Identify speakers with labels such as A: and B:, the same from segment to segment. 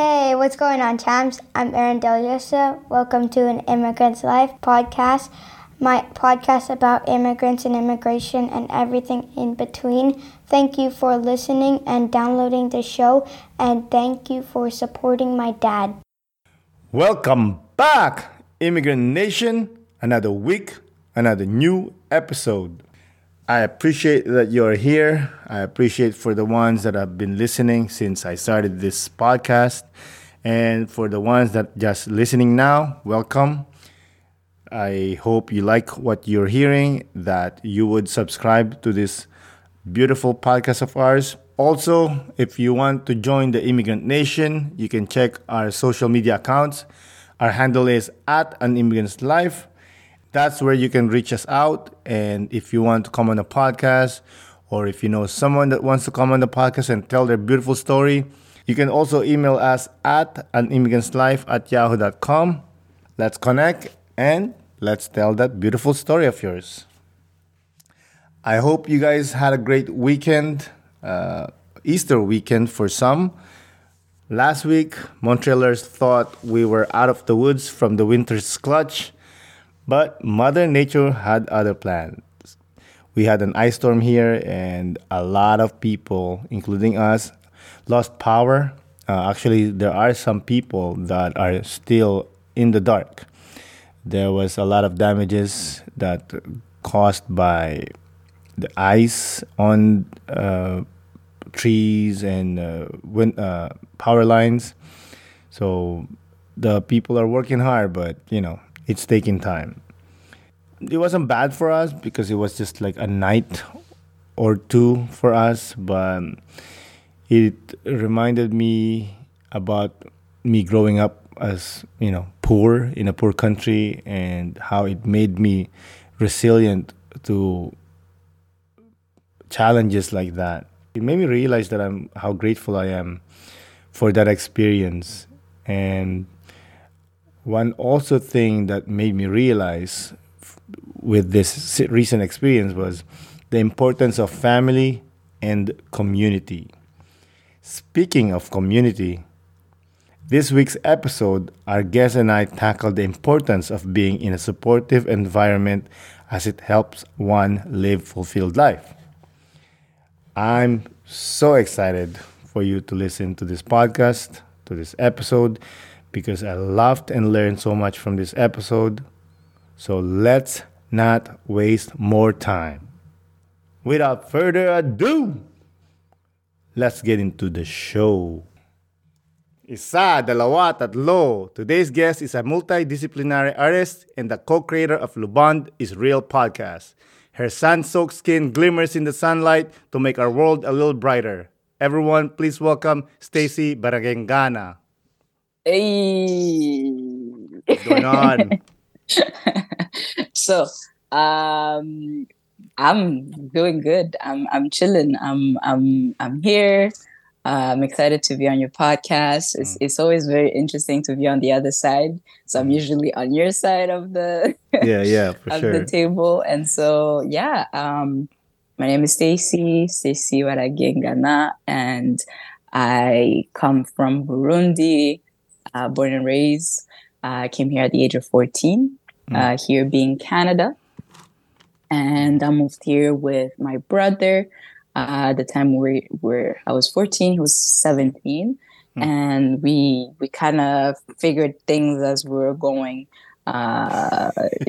A: Hey, what's going on, champs? I'm Aaron Deliosa. Welcome to an Immigrant's Life podcast, my podcast about immigrants and immigration and everything in between. Thank you for listening and downloading the show, and thank you for supporting my dad.
B: Welcome back, Immigrant Nation. Another week, another new episode. I appreciate that you're here. I appreciate for the ones that have been listening since I started this podcast. And for the ones that just listening now, welcome. I hope you like what you're hearing, that you would subscribe to this beautiful podcast of ours. Also, if you want to join the Immigrant Nation, you can check our social media accounts. Our handle is at an immigrant's life that's where you can reach us out. And if you want to come on the podcast, or if you know someone that wants to come on the podcast and tell their beautiful story, you can also email us at animmigrantslife at yahoo.com. Let's connect and let's tell that beautiful story of yours. I hope you guys had a great weekend, uh, Easter weekend for some. Last week, Montrealers thought we were out of the woods from the winter's clutch but Mother Nature had other plans. We had an ice storm here, and a lot of people, including us, lost power. Uh, actually, there are some people that are still in the dark. There was a lot of damages that caused by the ice on uh, trees and uh, wind, uh, power lines. So the people are working hard, but you know it's taking time. It wasn't bad for us because it was just like a night or two for us, but it reminded me about me growing up as, you know, poor in a poor country and how it made me resilient to challenges like that. It made me realize that I'm how grateful I am for that experience and one also thing that made me realize with this recent experience was the importance of family and community. Speaking of community, this week's episode, our guest and I tackled the importance of being in a supportive environment as it helps one live fulfilled life. I'm so excited for you to listen to this podcast, to this episode, because I loved and learned so much from this episode. So let's not waste more time. Without further ado, let's get into the show. Isa, dalawa, tatlo. Today's guest is a multidisciplinary artist and the co-creator of Le Bond is Real podcast. Her sun-soaked skin glimmers in the sunlight to make our world a little brighter. Everyone, please welcome Stecy Baragengana.
C: Hey.
B: What's going on?
C: so, um, I'm doing good. I'm I'm chilling. I'm I'm I'm here. Uh, I'm excited to be on your podcast. It's mm. it's always very interesting to be on the other side. So I'm mm. usually on your side of the
B: yeah yeah
C: of
B: sure.
C: the table. And so yeah, um, my name is Stecy Stecy Baragengana, and I come from Burundi, uh, born and raised. I uh, came here at the age of 14 mm. uh, here being Canada. And I moved here with my brother. Uh, the time we were, I was 14, he was 17. Mm. And we we kind of figured things as we were going. Uh,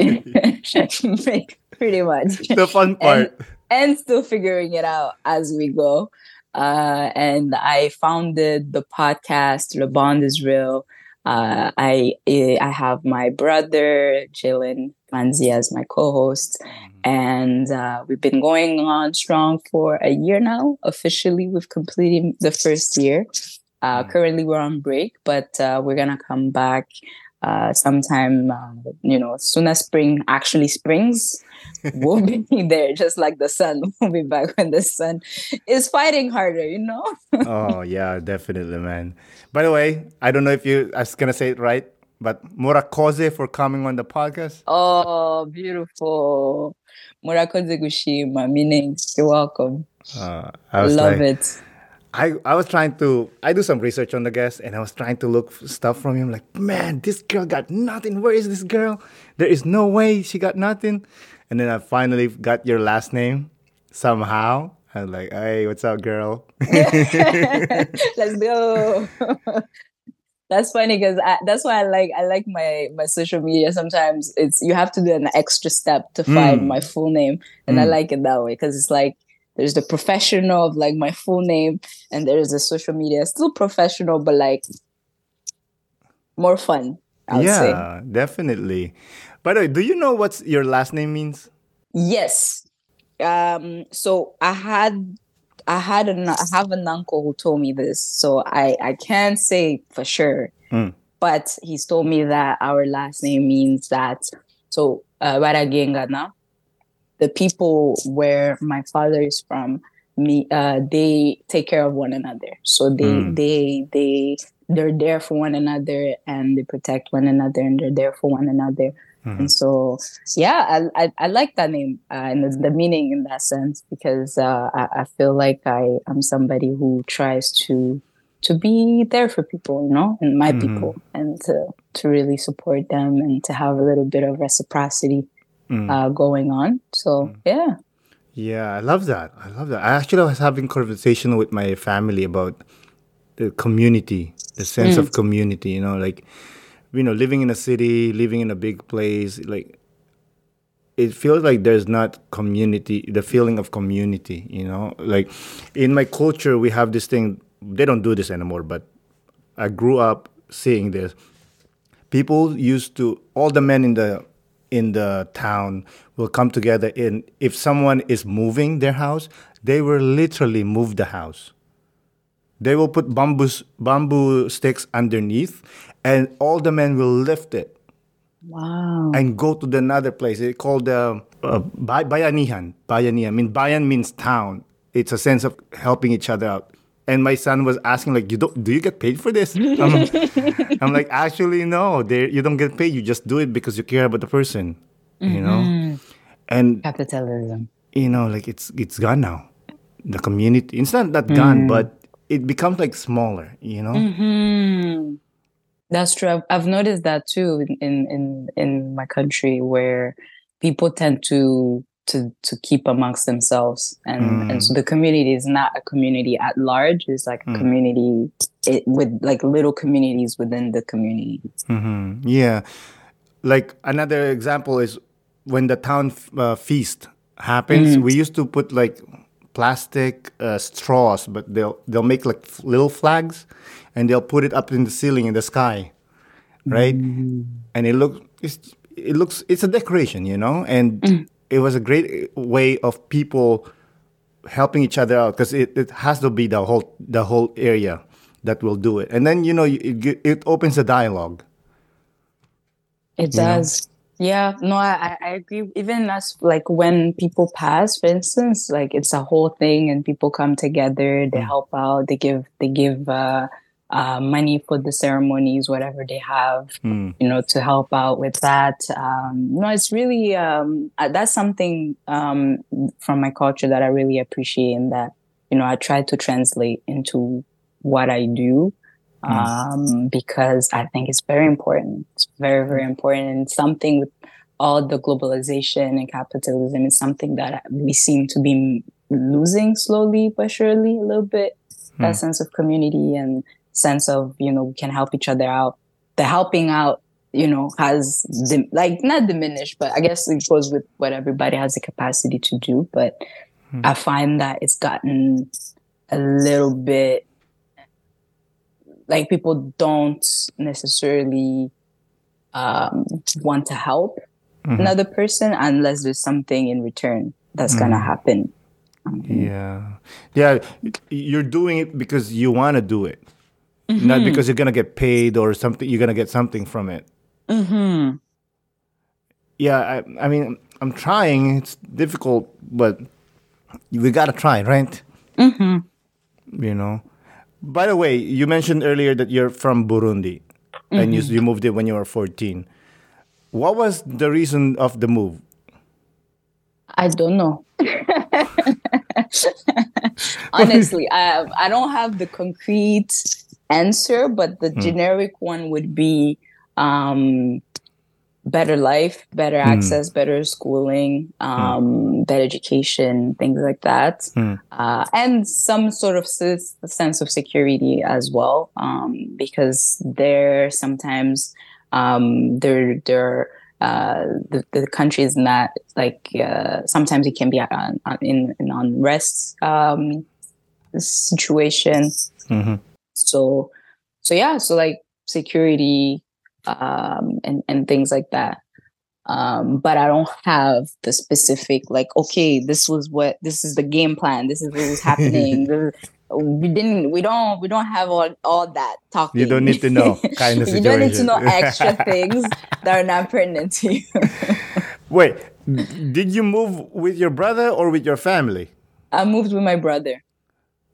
C: pretty much.
B: The fun part.
C: And, and still figuring it out as we go. Uh, and I founded the podcast, The Bond is Real, uh, I I have my brother Jalen Manzi as my co-host, mm-hmm. and uh, we've been going on strong for a year now. Officially, we've completed the first year. Uh, mm-hmm. Currently, we're on break, but uh, we're gonna come back uh, sometime. Uh, you know, as soon as spring actually springs, we'll be there. Just like the sun, we'll be back when the sun is fighting harder. You know.
B: oh yeah, definitely, man. By the way, I don't know if you I was gonna say it right, but Murakoze for coming on the podcast.
C: Oh, beautiful. Murakoze gushima, meaning you're welcome. Uh, I love like, it.
B: I, I was trying to I do some research on the guest and I was trying to look stuff from him like man this girl got nothing where is this girl there is no way she got nothing and then I finally got your last name somehow I was like hey what's up girl
C: Let's go. that's funny because that's why I like I like my my social media. Sometimes it's you have to do an extra step to find
B: Mm.
C: my full name, and I
B: Mm.
C: like it that way because it's like there's the professional of like my full name, and there's the social media still professional, but like more fun. Would say
B: yeah definitely by the way do you know what your last name means
C: yes. Um. So I had. I had an I have an uncle who told me this, so I I can't say for sure.
B: Mm.
C: but he's told me that our last name means that so uh, the people where my father is from, me uh, they take care of one another. So they
B: Mm.
C: they they they're there for one another and they protect one another and they're there for one another.
B: Mhm.
C: And so, yeah, I, I, I like that name uh, and the, the meaning in that sense because uh, I, I feel like I am somebody who tries to to be there for people, you know, and my
B: Mhm.
C: people, and to to really support them and to have a little bit of reciprocity
B: Mm.
C: uh, going on. So yeah,
B: Yeah, I love that. I love that. I actually was having conversation with my family about the community, the sense of community. You know, like you know, living in a city, living in a big place, like it feels like there's not community, the feeling of community. You know, like in my culture, we have this thing. They don't do this anymore, but I grew up seeing this people used to all the men in the in the town will come together and if someone is moving their house they will literally move the house they will put bamboo bamboo sticks underneath and all the men will lift it
C: wow,
B: and go to the another place. It's called uh, uh, bay- bayanihan. Bayanihan I mean bayan means town. It's a sense of helping each other out. And my son was asking like you don't do you get paid for this? I'm, I'm like actually no. You don't get paid. You just do it because you care about the person you know? And
C: capitalism.
B: you know like it's it's gone now. The community it's not that gone but it becomes like smaller you know?
C: Hmm. That's true. I've, I've noticed that too in, in in my country where people tend to to to keep amongst themselves and and so the community is not a community at large. It's like a community it, with like little communities within the community.
B: Hmm Yeah, like another example is when the town f- uh, feast happens. We used to put like plastic uh, straws, but they'll they'll make like f- little flags, and they'll put it up in the ceiling in the sky, right? Mm. And it looks it's, it looks it's a decoration, you know, and mm. it was a great way of people helping each other out because it, it has to be the whole the whole area that will do it, and then you know it, it, opens a dialogue.
C: It
B: You know?
C: does. Yeah, no, I, I I agree. Even as like when people pass, for instance, like it's a whole thing and people come together, they mm. help out, they give they give uh, uh, money for the ceremonies, whatever they have,
B: Mm.
C: you know, to help out with that. Um, no, it's really um, uh, that's something um, from my culture that I really appreciate and that you know I try to translate into what I do um, because I think it's very important. It's very, very important. And something with all the globalization and capitalism is something that we seem to be losing slowly but surely a little bit. That sense of community and sense of, you know, we can help each other out. The helping out, you know, has dim- like not diminished, but I guess it goes with what everybody has the capacity to do. But hmm. I find that it's gotten a little bit like people don't necessarily um, want to help mm-hmm. another person unless there's something in return that's gonna mm-hmm. happen.
B: Yeah, yeah. You're doing it because you want to do it, not because you're gonna get paid or something. You're gonna get something from it.
C: Mm-hmm.
B: Yeah, I, I mean, I'm trying. It's difficult, but we gotta try, right? Mm-hmm. You know. By the way, you mentioned earlier that you're from Burundi, and you you moved it when you were 14. What was the reason of the move?
C: I don't know. honestly, I I don't have the concrete answer, but the
B: Hmm.
C: generic one would be um, better life, better
B: Hmm.
C: access, better schooling, um, better education, things like that,
B: Hmm.
C: uh, and some sort of s- sense of security as well, um, because there sometimes um, there there. Uh, the, the country is not like uh, sometimes it can be on, on, in an unrest um, situation
B: Mhm.
C: So so yeah so like security um and and things like that. Um but i don't have the specific like okay this was what this is the game plan. This is what was happening. This is- we didn't we don't we don't have all, all that talking.
B: You don't need to know kind of
C: you don't need to know extra things that are not pertinent to you.
B: Wait, did you move with your brother or with your family?
C: i moved with my brother.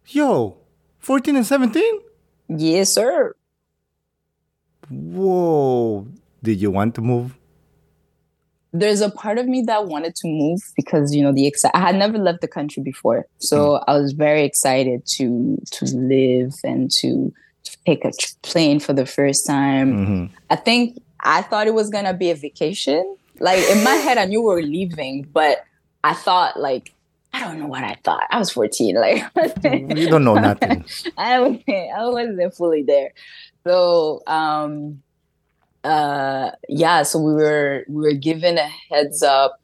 B: Yo, 14 and 17?
C: Yes sir
B: Whoa. Did you want to move?
C: there's a part of me that wanted to move because you know the exci- I had never left the country before, so I was very excited to to live and to, to take a plane for the first time.
B: Mhm.
C: I think I thought it was gonna be a vacation. Like in my head, I knew we were leaving, but I thought like I don't know what I thought. I was 14, like
B: You don't know nothing.
C: I wasn't, I wasn't fully there. So um uh yeah, so we were we were given a heads up.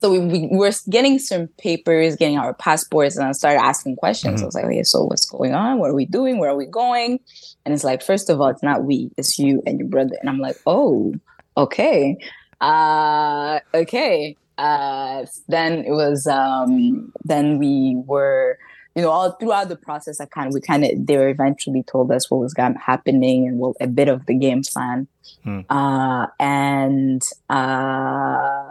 C: So we, we were getting some papers, getting our passports, and I started asking questions. I was like, okay, so what's going on? What are we doing? Where are we going? And it's like, first of all, it's not we, it's you and your brother. And I'm like, oh, okay. Uh okay. Uh then it was um then we were you know, all throughout the process, I kind of, we kind of, they were eventually told us what was happening and what a bit of the game plan.
B: Hmm.
C: Uh, and uh,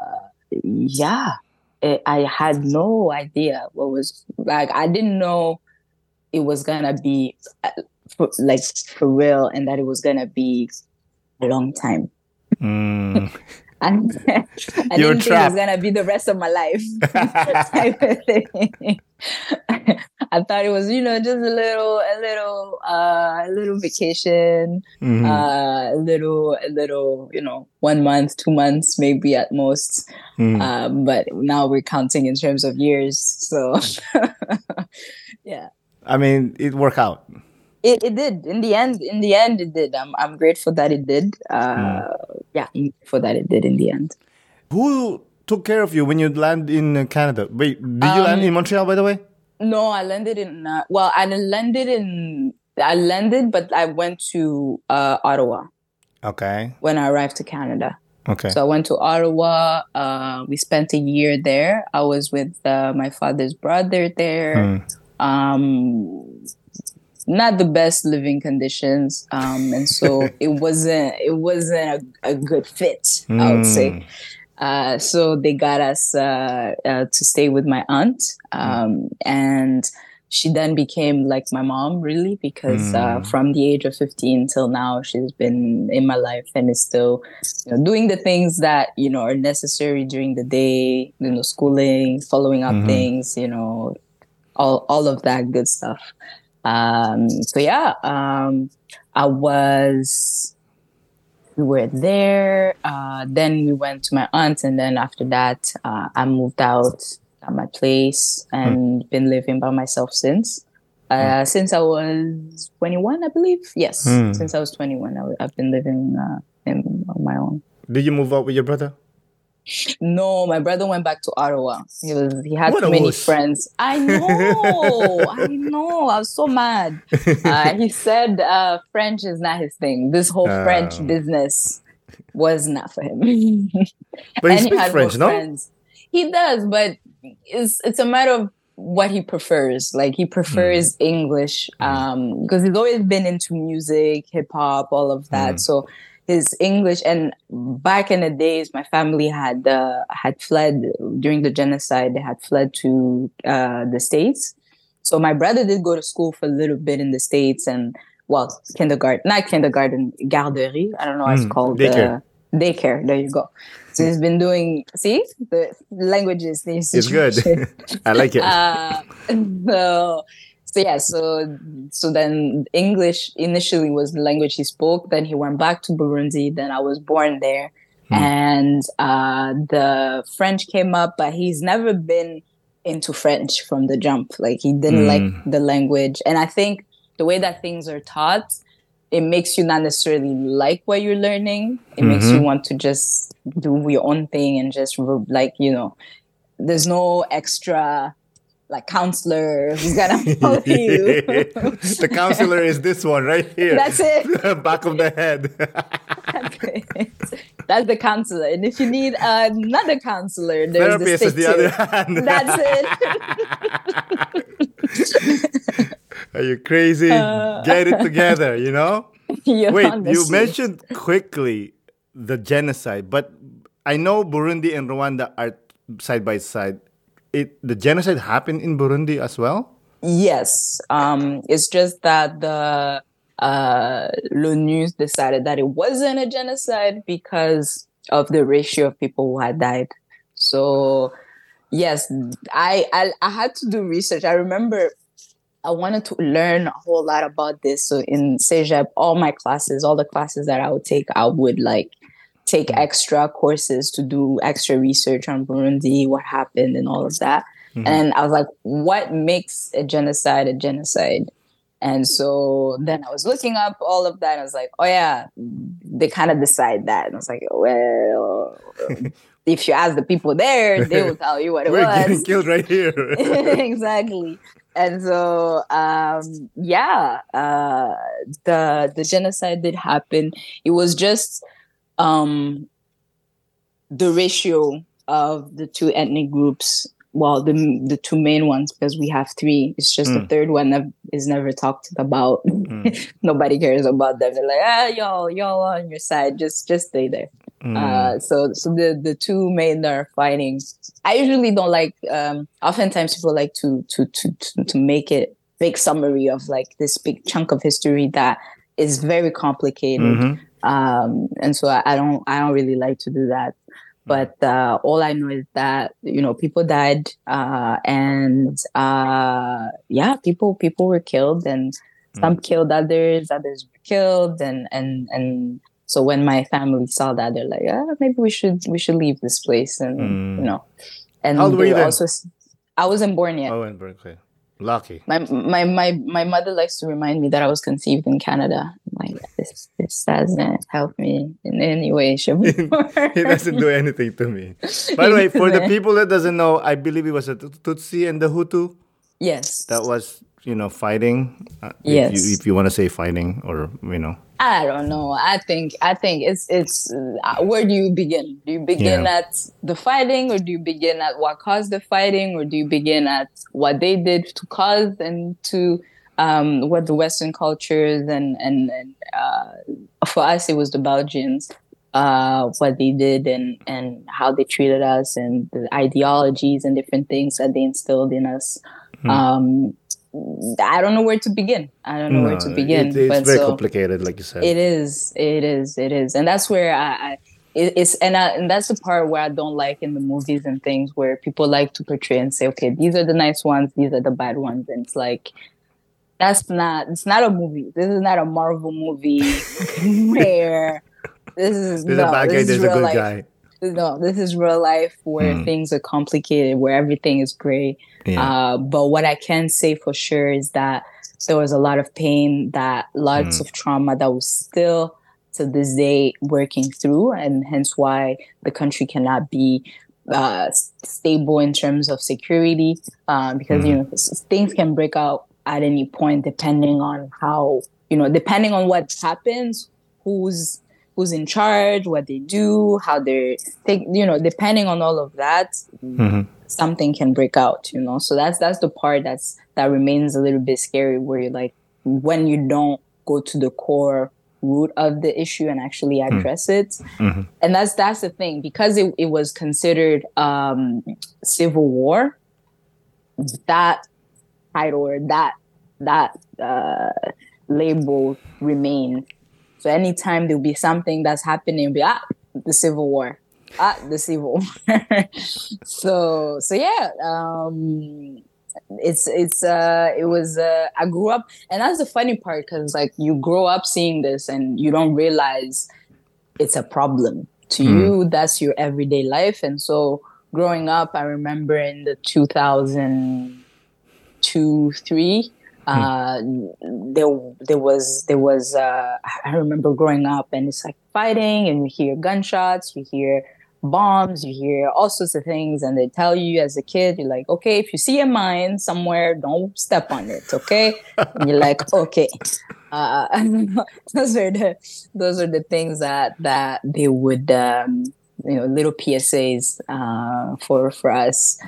C: yeah, it, I had no idea what was like. I didn't know it was gonna be uh, for, like for real, and that it was gonna be a long time.
B: Mm.
C: And I
B: You're
C: didn't think it was gonna be the rest of my life. type of thing. I thought it was, you know, just a little, a little, uh, a little vacation,
B: Mhm.
C: uh, a little, a little, you know, one month, two months, maybe at most.
B: Mm.
C: Um, but now we're counting in terms of years. So, yeah,
B: I mean, it worked out.
C: It, it did. In the end, in the end, it did. I'm, I'm grateful that it did. Uh, yeah, I'm that it did in the end.
B: Who took care of you when you land in uh, Canada? Wait, did you land
C: Um,
B: in Montreal, by the way?
C: No, I landed in. Uh, well, I landed in. I landed, but I went to uh, Ottawa
B: Okay.
C: when I arrived to Canada.
B: Okay.
C: So I went to Ottawa. Uh, we spent a year there. I was with uh, my father's brother there.
B: Mm.
C: Um, not the best living conditions, um, and so it wasn't. It wasn't a, a good fit. I would say.
B: Mm.
C: Uh, so they got us uh, uh, to stay with my aunt, um, and she then became like my mom, really, because uh,
B: Mm.
C: from the age of 15 till now, she's been in my life and is still you know, doing the things that you know are necessary during the day, you know, schooling, following up
B: Mhm.
C: things, you know, all all of that good stuff. Um, so yeah, um, I was we were there. Uh, then we went to my aunt, and then after that, uh, I moved out at my place and been living by myself since. Uh, Since I was 21, I believe. Yes,
B: Hmm.
C: since I was 21, I, have been living uh, in, on my own.
B: Did you move out with your brother?
C: No, my brother went back to Ottawa. He was he had
B: What
C: too many
B: wuss.
C: friends. I know, I know. I was so mad. Uh, he said uh, French is not his thing. This whole French
B: Oh.
C: business was not for him.
B: But he speaks French, no?
C: friends. He does, but it's it's a matter of what he prefers. Like he prefers
B: Hmm.
C: English um, because he's always been into music, hip hop, all of that.
B: Hmm.
C: So his English and back in the days, my family had uh, had fled during the genocide. They had fled to uh, the states. So my brother did go to school for a little bit in the states and well, kindergarten, not kindergarten, garderie. I don't know what it's
B: Mm,
C: called.
B: daycare.
C: Uh, daycare. There you go. So he's been doing. See the languages. The
B: It's good. I like it.
C: uh, so, so yeah, so so then English initially was the language he spoke. Then he went back to Burundi. Then I was born there, hmm. and uh, the French came up, but he's never been into French from the jump. Like he didn't hmm. like the language, and I think the way that things are taught, it makes you not necessarily like what you're learning. It makes you mm-hmm. want to just do your own thing and just like you know, there's no extra like counselor who's gonna help you.
B: the counselor is this one right here.
C: That's it.
B: Back of the head.
C: That's. That's the counselor. And if you need another counselor, there's
B: Therapist
C: the
B: is the
C: too.
B: other hand.
C: That's it.
B: Are you crazy? Uh, Get it together, you know? Wait, you
C: scene.
B: mentioned quickly the genocide, but I know Burundi and Rwanda are side by side. It the genocide happened in Burundi as well?
C: Yes. Um, it's just that the uh, l'ONU decided that it wasn't a genocide because of the ratio of people who had died. So, yes, I, I I had to do research. I remember I wanted to learn a whole lot about this. So in CEGEP, all my classes, all the classes that I would take, I would like take extra courses to do extra research on Burundi, what happened, and all of that. And I was like, what makes a genocide a genocide? And so then I was looking up all of that. And I was like, oh, yeah, they kind of decide that. And I was like, well, if you ask the people there, they will tell you what it
B: We're getting
C: was.
B: killed right here.
C: exactly. And so, um, yeah, uh, the the genocide did happen. It was just um, the ratio of the two ethnic groups. Well, the the two main ones because we have three. It's just the third one that is never talked about. Nobody cares about them. They're like, ah, y'all, y'all on your side. Just just stay there. Uh, so so the the two main that are fighting. I usually don't like. Um, oftentimes people like to to to to, to make it big summary of like this big chunk of history that is very complicated. Um, and so I, I don't I don't really like to do that. But uh, all I know is that you know people died, uh, and uh, yeah, people people were killed, and some killed others, others were killed, and and and so when my family saw that, they're like, ah, maybe we should we should leave this place, and you know, and
B: How old were you then?
C: also I wasn't born yet.
B: oh, in Berkeley. Lucky.
C: My, my my my mother likes to remind me that I was conceived in Canada. I'm like this this doesn't help me in any way, shape.
B: He doesn't do anything to me. By the way, for the people that doesn't know, I believe it was a Tutsi and the Hutu
C: Yes,
B: that was, you know, fighting. Uh, If
C: Yes.
B: you, if you want to say fighting or, you know.
C: I don't know. I think I think it's it's uh, where do you begin? Do you begin
B: Yeah.
C: at the fighting, or do you begin at what caused the fighting, or do you begin at what they did to cause and to um, what the Western cultures and and, and uh, for us it was the Belgians uh, what they did and and how they treated us and the ideologies and different things that they instilled in us. Um, I don't know where to begin. I don't know where to begin.
B: It, it's
C: but
B: very
C: so-
B: complicated, like you said.
C: it is. It is. It is. And that's where I, I it, it's and I, and that's the part where I don't like in the movies and things where people like to portray and say, okay, these are the nice ones, these are the bad ones, and it's like that's not. It's not a movie. This is not a Marvel movie where this is
B: there's
C: no,
B: a bad guy,
C: this is
B: there's a good
C: life.
B: guy.
C: No, this is real life where
B: Hmm.
C: things are complicated, where everything is gray.
B: Yeah.
C: Uh, but what I can say for sure is that there was a lot of pain, that lots of trauma that was still to this day working through, and hence why the country cannot be uh, stable in terms of security, uh, because you know things can break out at any point depending on how you know depending on what happens, who's who's in charge, what they do, how they're take, you know depending on all of that, something can break out you know? So that's that's the part that's that remains a little bit scary where you're like when you don't go to the core root of the issue and actually address it. And that's that's the thing. Because it, it was considered um civil war that title or that that uh label remains so anytime there'll be something that's happening be ah the Civil War. Ah, the Civil War. so so yeah, um, it's it's uh it was uh I grew up, and that's the funny part because like you grow up seeing this and you don't realize it's a problem to mm. you. That's your everyday life, and so growing up, I remember in the two thousand two three Hmm. uh, there there was there was uh, I remember growing up and it's like fighting and you hear gunshots, you hear bombs, you hear all sorts of things, and they tell you as a kid, you're like, okay, if you see a mine somewhere, don't step on it, okay? and you're like, okay. Uh, those are the those are the things that that they would um, you know little PSAs uh, for for us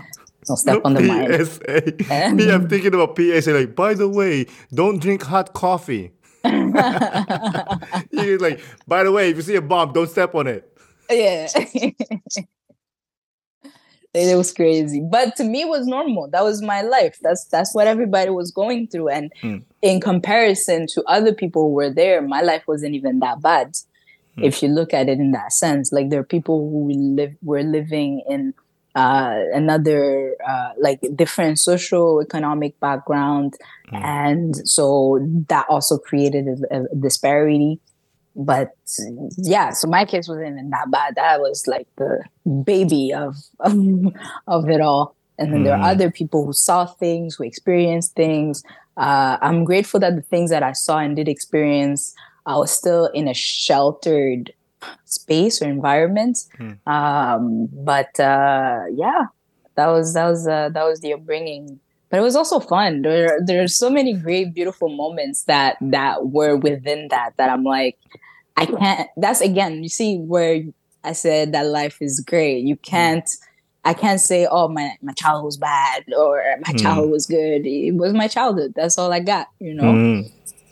C: don't step on the PSA.
B: mic. yeah, I'm thinking about PSA. Like, by the way, don't drink hot coffee. You're like, by the way, if you see a bomb, don't step on it.
C: Yeah. it was crazy but to me it was normal that was my life that's that's what everybody was going through and mm. in comparison to other people who were there my life wasn't even that bad mm. if you look at it in that sense like there are people who live were living in uh, another uh, like different social economic background mm. and so that also created a, a, disparity but yeah so my case wasn't even that bad that was like the baby of of, of it all and then mm. there are hmm. other people who saw things who experienced things uh, i'm grateful that the things that i saw and did experience i was still in a sheltered space or environment. Hmm. Um, but uh, yeah, that was that was uh, that was the upbringing. But it was also fun. There there are so many great, beautiful moments that that were within that that I'm like, I can't. That's again, you see where I said that life is great. You hmm. can't. I can't say, oh, my, my childhood was bad or my mm. childhood was good. It was my childhood. That's all I got, you know? Mm. Uh,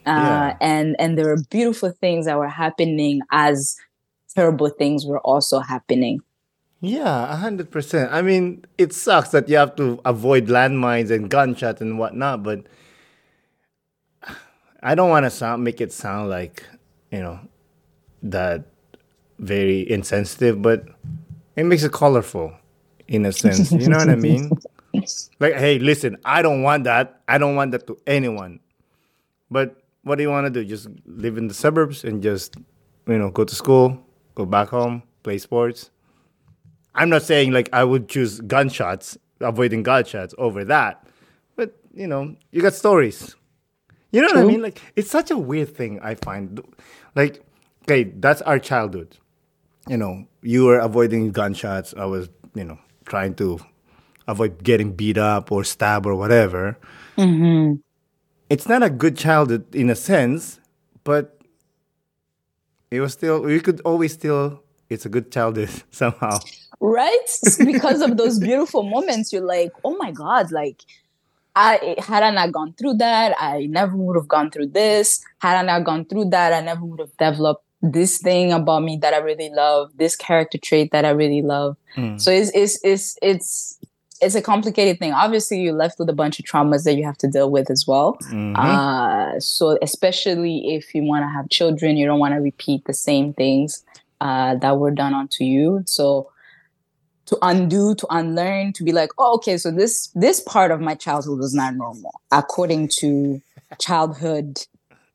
C: yeah. and, and there were beautiful things that were happening as terrible things were also happening.
B: Yeah, hundred percent. I mean, it sucks that you have to avoid landmines and gunshots and whatnot, but I don't want to sound make it sound like you know that very insensitive, but it makes it colorful in a sense. You know what I mean? Like, hey, listen, I don't want that. I don't want that to anyone. But what do you want to do? Just live in the suburbs and just you know go to school, go back home, play sports. I'm not saying like I would choose gunshots, avoiding gunshots over that, but you know, you got stories. You know True. what I mean? Like it's such a weird thing I find. Like, okay, that's our childhood. You know, you were avoiding gunshots. I was, you know, trying to avoid getting beat up or stabbed or whatever. Mm-hmm. It's not a good childhood in a sense, but it was still we could always still it's a good childhood somehow
C: right because of those beautiful moments you're like oh my god like I had I not gone through that, I never would have gone through this. Had I not gone through that, I never would have developed this thing about me that I really love, this character trait that I really love. Mm. So it's it's it's it's it's a complicated thing. Obviously, you're left with a bunch of traumas that you have to deal with as well. Mm-hmm. Uh, so, especially if you want to have children, you don't want to repeat the same things uh, that were done onto you. So, to undo, to unlearn, to be like, oh, okay, so this this part of my childhood was not normal according to childhood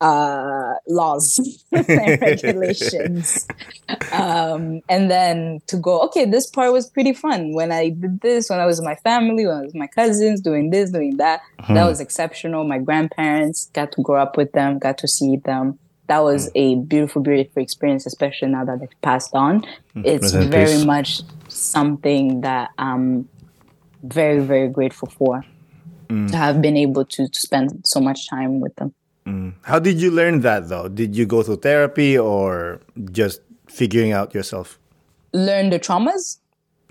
C: uh, laws and regulations. um, and then to go, okay, this part was pretty fun. When I did this, when I was with my family, when I was with my cousins, doing this, doing that, hmm. that was exceptional. My grandparents got to grow up with them, got to see them. That was hmm. a beautiful, beautiful experience, especially now that they've passed on. Hmm. It's very peace. much something that I'm very, very grateful for mm. to have been able to, to spend so much time with them.
B: Mm. How did you learn that though? Did you go through therapy or just figuring out yourself?
C: Learn the traumas?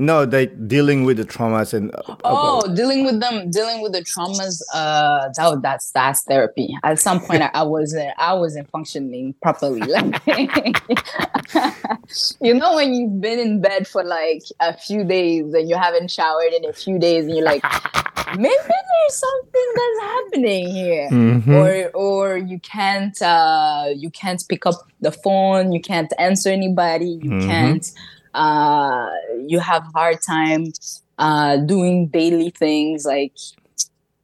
B: No, like dealing with the traumas and uh,
C: oh, dealing with them, dealing with the traumas. Uh, that that's that's therapy. At some point, I, I wasn't I wasn't functioning properly. you know, when you've been in bed for like a few days and you haven't showered in a few days, and you're like, maybe there's something that's happening here,
B: Mhm.
C: or or you can't uh you can't pick up the phone, you can't answer anybody, you
B: Mhm.
C: can't uh you have a hard time uh doing daily things like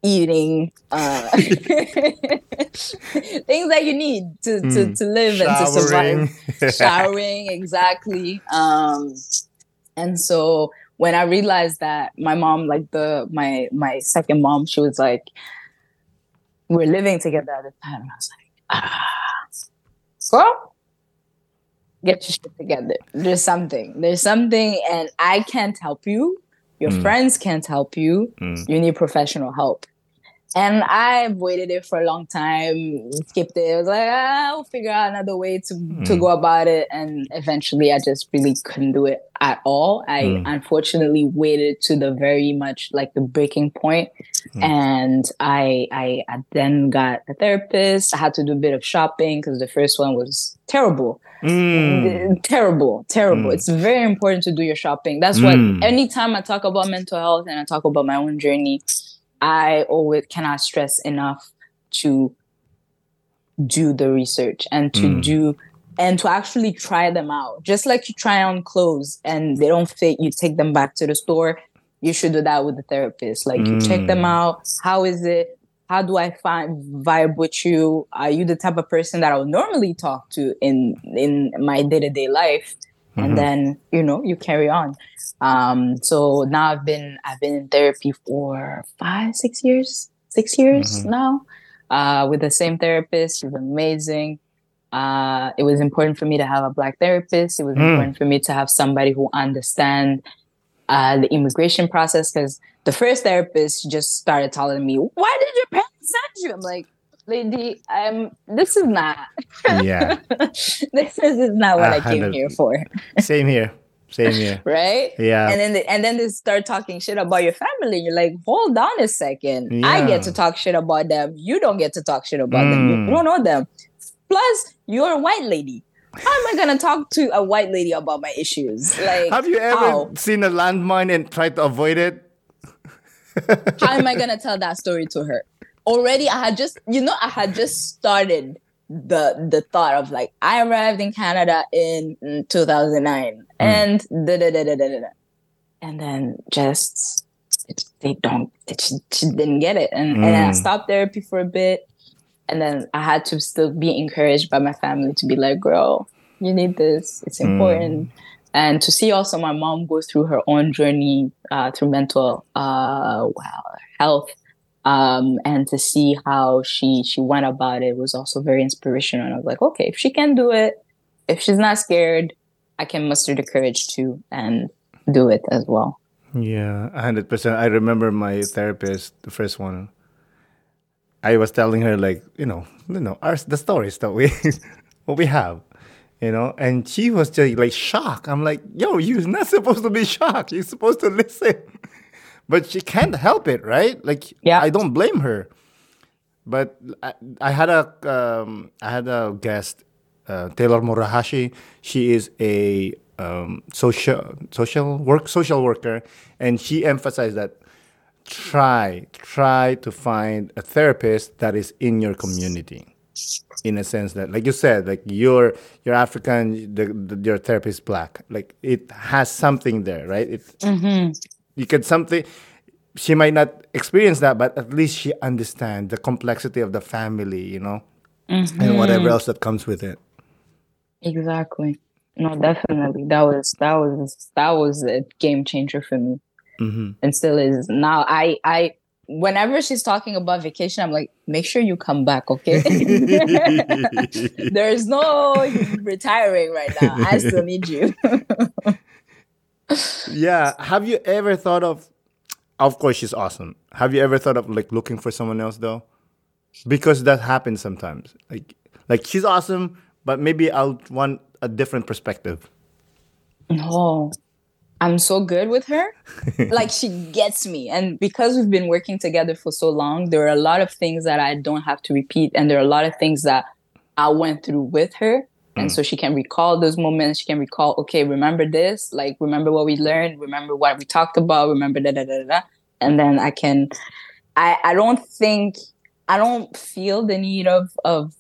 C: eating uh things that you need to to,
B: Mm.
C: to live and to
B: showering.
C: survive showering exactly um and so when i realized that my mom like the my my second mom she was like we're living together at the time and i was like ah girl get your shit together. There's something. There's something and i can't help you. Your
B: Mm.
C: friends can't help you.
B: Mm.
C: you need professional help and I waited it for a long time, skipped it. I was like, ah, I'll figure out another way to, to
B: Mm.
C: go about it. And eventually I just really couldn't do it at all. I
B: Mm.
C: unfortunately waited to the very much like the breaking point.
B: Mm.
C: And I, I I then got a therapist. I had to do a bit of shopping because the first one was terrible.
B: Mm.
C: Terrible, terrible.
B: Mm.
C: It's very important to do your shopping. That's what
B: Mm.
C: anytime I talk about mental health and I talk about my own journey, I always cannot stress enough to do the research and to
B: Mm.
C: do and to actually try them out. Just like you try on clothes and they don't fit, you take them back to the store. You should do that with the therapist. Like you check them
B: Mm.
C: out. How is it? How do I find vibe with you? Are you the type of person that I would normally talk to in in my day to day life?
B: Mhm.
C: And then you know you carry on. Um, so now I've been I've been in therapy for five six years six years
B: Mhm.
C: now uh, with the same therapist. She's amazing. Uh, it was important for me to have a black therapist. It was
B: Mm.
C: important for me to have somebody who understand uh, the immigration process because the first therapist just started telling me, "Why did your parents send you?" I'm like, "Lady, um, this is not
B: yeah.
C: this is not what I came here for,
B: Same here. Same here.
C: right?"
B: Yeah.
C: And then they, and then they start talking shit about your family. You're like, hold on a second. I get to talk shit about them. You don't get to talk shit about them. You,
B: Mm.
C: you don't know them. Plus, you're a white lady. How am I gonna talk to a white lady about my issues? Like,
B: Have you ever
C: how?
B: seen a landmine and tried to avoid it?
C: how am I gonna tell that story to her? Already, I had just, you know, I had just started the the thought of like, I arrived in Canada in mm, 2009, and da da da da da da, and then just it, they don't, it, she, she didn't get it, and, and then I
B: Mm.
C: stopped therapy for a bit, and then I had to still be encouraged by my family to be like, girl, you need this, it's important. And to see also my mom go through her own journey uh, through mental uh, well, health um, and to see how she she went about it was also very inspirational and i was like okay if she can do it if she's not scared i can muster the courage to and do it as well
B: Yeah, hundred percent. I remember my therapist, the first one. I was telling her like, you know, you know, our the stories that we what we have, you know, and she was just like shocked. I'm like, yo, you're not supposed to be shocked. You're supposed to listen, but she can't help it, right? Like,
C: Yeah.
B: I don't blame her. But I, I had a um, I had a guest, uh, Taylor Murahashi. She is a um, social social work social worker, and she emphasized that try try to find a therapist that is in your community. In a sense that, like you said, like you're you're African, the, the, your therapist black. Like it has something there, right? It you could something she might not experience that but at least she understands the complexity of the family you know and whatever else that comes with it.
C: Exactly. No definitely. That was that was that was a game changer for me.
B: Hmm
C: and still is. Now i i whenever she's talking about vacation i'm like make sure you come back okay? There's no retiring right now. I still need you
B: yeah have you ever thought of of course she's awesome have you ever thought of like looking for someone else though because that happens sometimes like like she's awesome but maybe i'll want a different perspective
C: no I'm so good with her. like she gets me. And because we've been working together for so long, there are a lot of things that I don't have to repeat. And there are a lot of things that I went through with her. And hmm. so she can recall those moments. She can recall, okay, remember this, like remember what we learned, remember what we talked about, remember da da da da. And then I can I I don't think I don't feel the need of of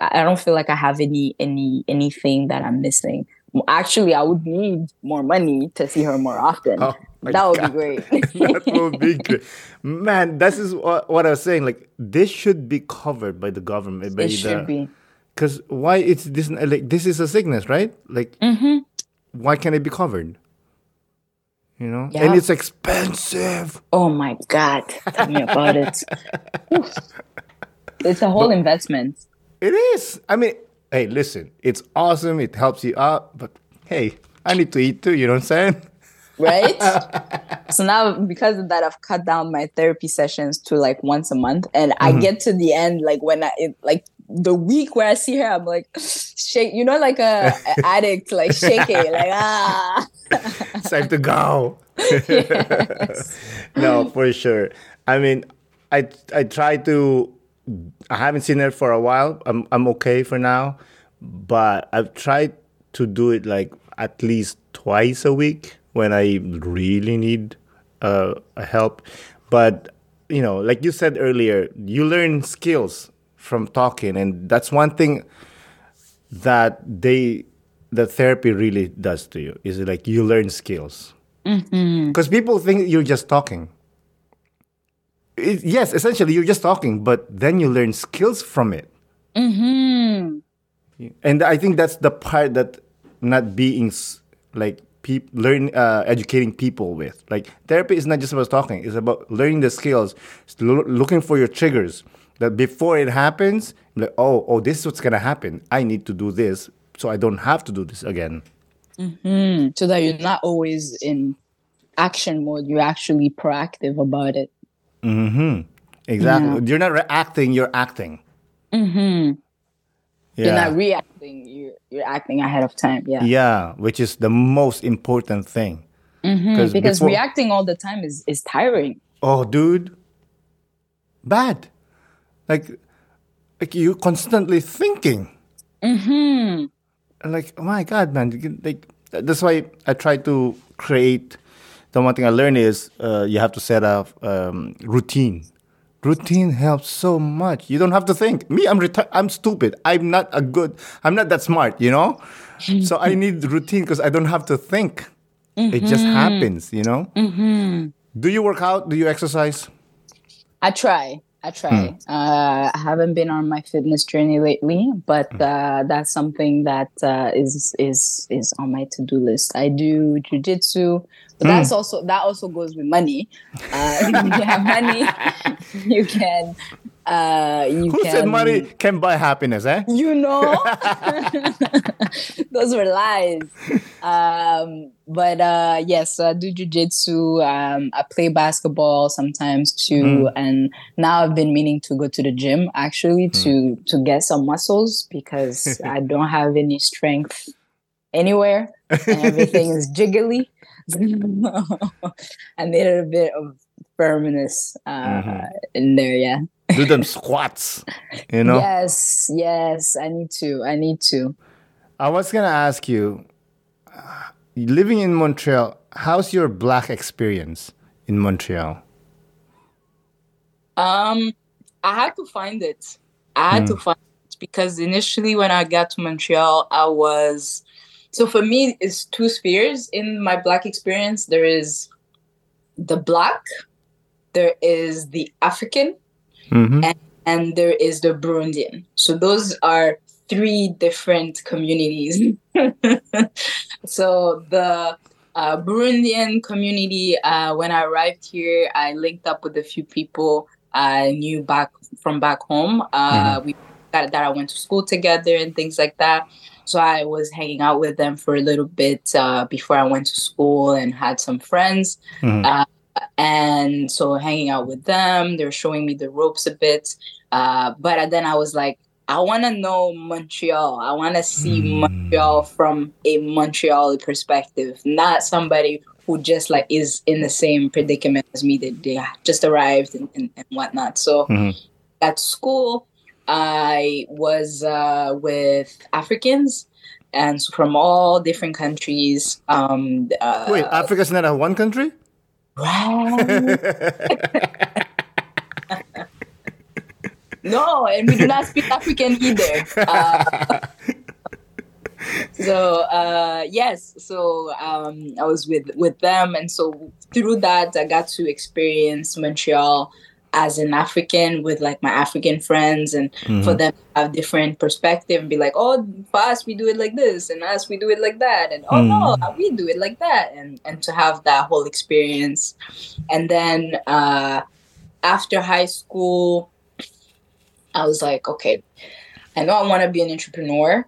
C: I don't feel like I have any any anything that I'm missing. Actually i would need more money to see her more often. Oh that would God. be great.
B: That would be great. Man this is what, what i was saying. Like this should be covered by the government by
C: it should be
B: because why it's this like this is a sickness right like mm-hmm. why can't it be covered you know yeah. and it's expensive
C: oh my god tell me about it it's a whole but investment
B: it is i mean hey, listen, it's awesome. It helps you out, but hey, I need to eat too. You know what I'm saying?
C: Right. so now, because of that, I've cut down my therapy sessions to like once a month, and mm-hmm. I get to the end, like when I it, like the week where I see her, I'm like shake. You know, like a, a addict, like shaking, like ah.
B: it's time to go. no, for sure. I mean, I I try to I haven't seen her for a while. I'm I'm okay for now, but I've tried to do it like at least twice a week when I really need uh, help. But you know, like you said earlier, you learn skills from talking, and that's one thing that they the therapy really does to you is like you learn skills because mm-hmm. people think you're just talking it, yes, essentially you're just talking, but then you learn skills from it. Mm-hmm. And I think that's the part that not being like peop, learn uh, educating people with. Like therapy is not just about talking; it's about learning the skills, lo- looking for your triggers. That before it happens, like oh oh this is what's gonna happen. I need to do this so I don't have to do this again.
C: Mm-hmm. So that you're not always in action mode; you're actually proactive about it.
B: Mm-hmm. Exactly. Yeah. You're not reacting, you're acting.
C: Mm-hmm. Yeah. You're not reacting, you're, you're acting ahead of time. Yeah.
B: Yeah, which is the most important thing.
C: Mm-hmm. Because before... reacting all the time is, is tiring.
B: Oh, dude. Bad. Like, like you're constantly thinking. Mm-hmm. Like, oh my God, man. Like, that's why I try to create the one thing I learned is uh, you have to set up um, routine. Routine helps so much. You don't have to think. Me, I'm reti- I'm stupid. I'm not a good. I'm not that smart. You know. so I need routine because I don't have to think. Mm-hmm. It just mm-hmm. happens. You know. Mm-hmm. Do you work out? Do you exercise?
C: I try. I try. Mm. Uh, I haven't been on my fitness journey lately, but hmm. uh, that's something that uh, is is is on my to do list. I do jujitsu, but mm. that's also that also goes with money. Uh, you have money, you can uh, you
B: Who
C: can,
B: said money can buy happiness, eh?
C: You know, those were lies. Um, but uh, yes, I do jujitsu. Um, I play basketball sometimes too, mm. and now I've been meaning to go to the gym actually mm. to to get some muscles because I don't have any strength anywhere, and everything is jiggly. I need a bit of firmness uh, mm-hmm. in there, yeah.
B: Do them squats you know?
C: Yes yes i need to i need to.
B: I was gonna ask you uh, living in montreal how's your black experience in montreal?
C: Um i had to find it. I had mm. to find it because initially when i got to montreal i was so for me it's two spheres. In my black experience there is the black there is the african mm-hmm. and, and there is the Burundian. So those are three different communities. so the uh, Burundian community, uh, when I arrived here, I linked up with a few people I knew back from back home. Uh, mm-hmm. We that, that I went to school together and things like that. So I was hanging out with them for a little bit uh, before I went to school and had some friends. Mm-hmm. And so hanging out with them they're showing me the ropes a bit uh, but then i was like I want to know Montreal. I want to see mm. Montreal from a Montreal perspective, not somebody who just like is in the same predicament as me that they just arrived and, and, and whatnot. So mm-hmm. at school, I was uh, with Africans and so from all different countries. Um,
B: uh, Wait, Africa's not a one country?
C: No, and we do not speak African either. Uh, so uh, yes, so um, I was with with them, and so through that, I got to experience Montreal as an African with like my African friends and mm-hmm. for them to have different perspective and be like, oh, for us we do it like this and us we do it like that and oh mm. no, we do it like that and and to have that whole experience. And then uh, after high school, I was like, okay, I know I want to be an entrepreneur.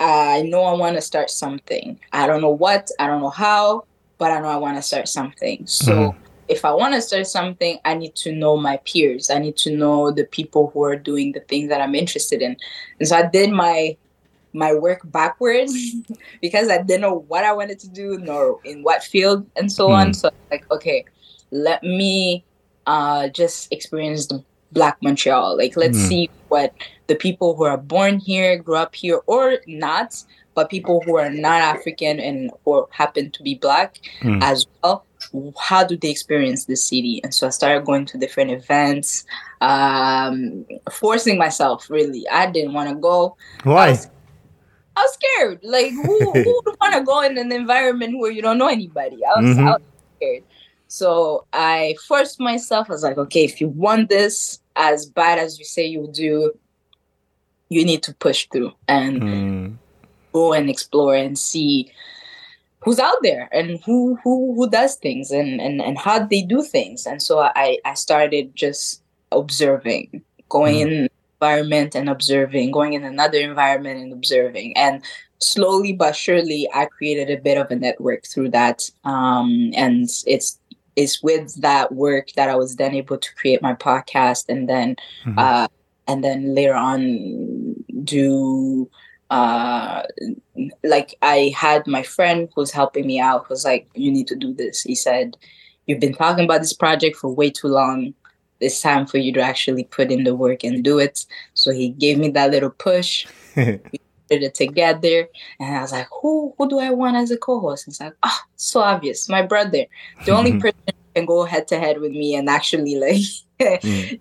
C: I know I want to start something. I don't know what, I don't know how, but I know I want to start something. So. Mm-hmm if I want to start something, I need to know my peers. I need to know the people who are doing the things that I'm interested in. And so I did my my work backwards because I didn't know what I wanted to do nor in what field and so mm. on. So like, okay, let me uh, just experience the Black Montreal. Like, let's mm. see what the people who are born here, grew up here, or not, but people who are not African and or happen to be Black mm. as well how do they experience the city? And so i started going to different events um, forcing myself really. I didn't want to go.
B: Why?
C: I was, I was, scared. Like who, who would want to go in an environment where you don't know anybody? I was, mm-hmm. I was scared. So i forced myself. I was like okay if you want this as bad as you say you do you need to push through and mm. go and explore and see who's out there and who who who does things and and, and how they do things and so i i started just observing going mm-hmm. in environment and observing going in another environment and observing and slowly but surely i created a bit of a network through that um, and it's it's with that work that i was then able to create my podcast and then mm-hmm. uh, and then later on do uh like i had my friend who's helping me out was like you need to do this. He said you've been talking about this project for way too long. It's time for you to actually put in the work and do it. So he gave me that little push. We did it together. And i was like who who do i want as a co-host? And it's like oh so obvious my brother. The only person who can go head to head with me and actually like mm.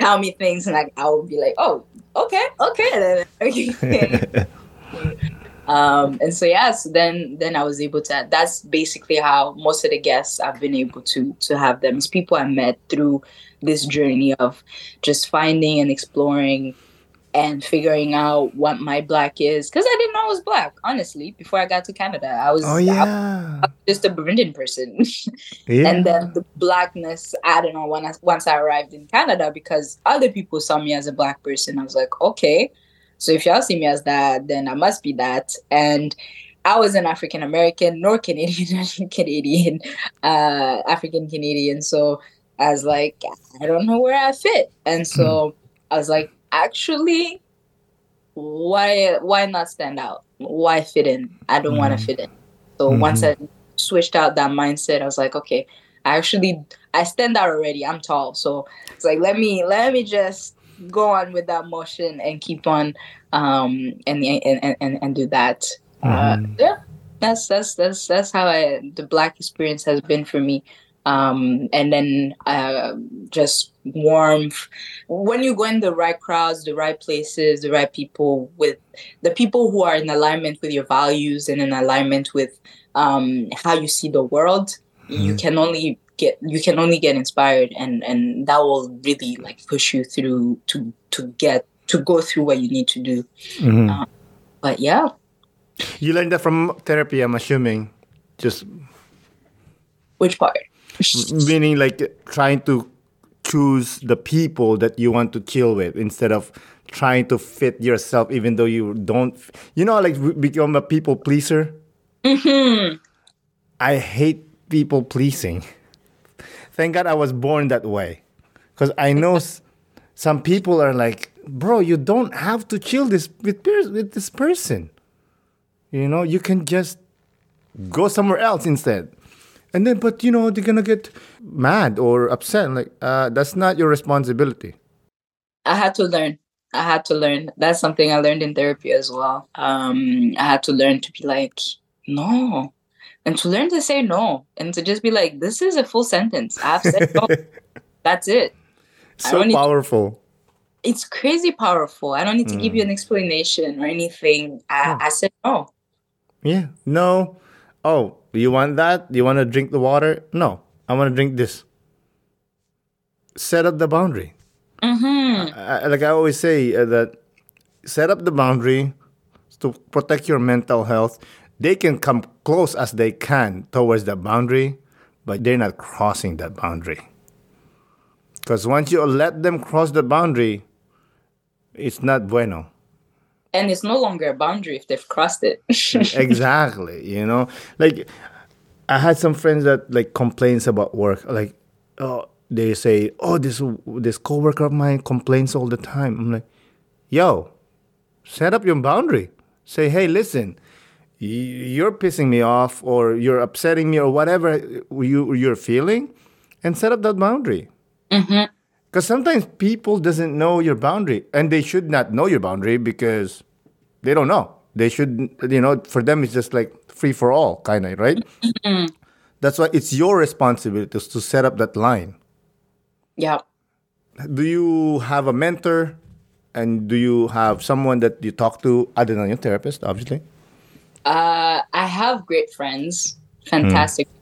C: Tell me things and like I will be like, oh, okay, okay. um, and so yeah, so then then I was able to. That's basically how most of the guests I've been able to to have them. It's people I met through this journey of just finding and exploring and figuring out what my black is because I didn't know I was black honestly before I got to Canada. I was,
B: oh, yeah.
C: I was just a Burundian person, yeah. and then the blackness I don't know when I, once I arrived in Canada because other people saw me as a black person. I was like, okay, so if y'all see me as that, then I must be that. And I was an African American nor Canadian, Canadian, uh, African Canadian. So I was like, I don't know where I fit, and so. Mm. I was like, actually why why not stand out? Why fit in? I don't mm-hmm. want to fit in. So mm-hmm. once i switched out that mindset i was like okay i actually i stand out already. I'm tall. So it's like let me let me just go on with that motion and keep on um and and and, and do that. Uh, mm-hmm. uh, yeah. That's that's that's that's how i the black experience has been for me um, and then uh, just warmth. When you go in the right crowds, the right places, the right people, with the people who are in alignment with your values and in alignment with um, how you see the world, mm-hmm. you can only get you can only get inspired, and and that will really like push you through to to get to go through what you need to do. Mm-hmm. Uh, but yeah,
B: you learned that from therapy. I'm assuming, just
C: which part?
B: Meaning like trying to choose the people that you want to chill with instead of trying to fit yourself even though you don't you know like become a people pleaser mm-hmm. i hate people pleasing thank god i was born that way because i know some people are like, bro, you don't have to chill this with with this person. You know, you can just go somewhere else instead. And then, but you know, they're gonna get mad or upset. Like, uh, that's not your responsibility.
C: I had to learn. I had to learn. That's something I learned in therapy as well. Um, I had to learn to be like, no, and to learn to say no, and to just be like, this is a full sentence. I've said no. That's it.
B: So powerful.
C: To, it's crazy powerful. I don't need to mm. give you mm. an explanation or anything. I, I said no.
B: Yeah. No. Oh, you want that? You want to drink the water? No. I want to drink this. Set up the boundary.
C: Mm-hmm.
B: I, like I always say uh, that set up the boundary to protect your mental health. They can come close as they can towards the boundary, but they're not crossing that boundary. Because once you let them cross the boundary, it's not bueno.
C: And it's no longer a boundary if they've crossed it.
B: exactly. You know, like I had some friends that like complains about work. Like, oh, they say, oh, this this coworker of mine complains all the time. I'm like, yo, set up your boundary. Say, hey, listen, you're pissing me off, or you're upsetting me, or whatever you you're feeling, and set up that boundary.
C: Mm-hmm.
B: Because sometimes people doesn't know your boundary, and they should not know your boundary because they don't know. They should, you know, for them it's just like free for all, kind of, right? Mm-hmm. That's why it's your responsibility to set up that line.
C: Yeah.
B: Do you have a mentor, and do you have someone that you talk to other than your therapist, obviously?
C: Uh, I have great friends, fantastic mm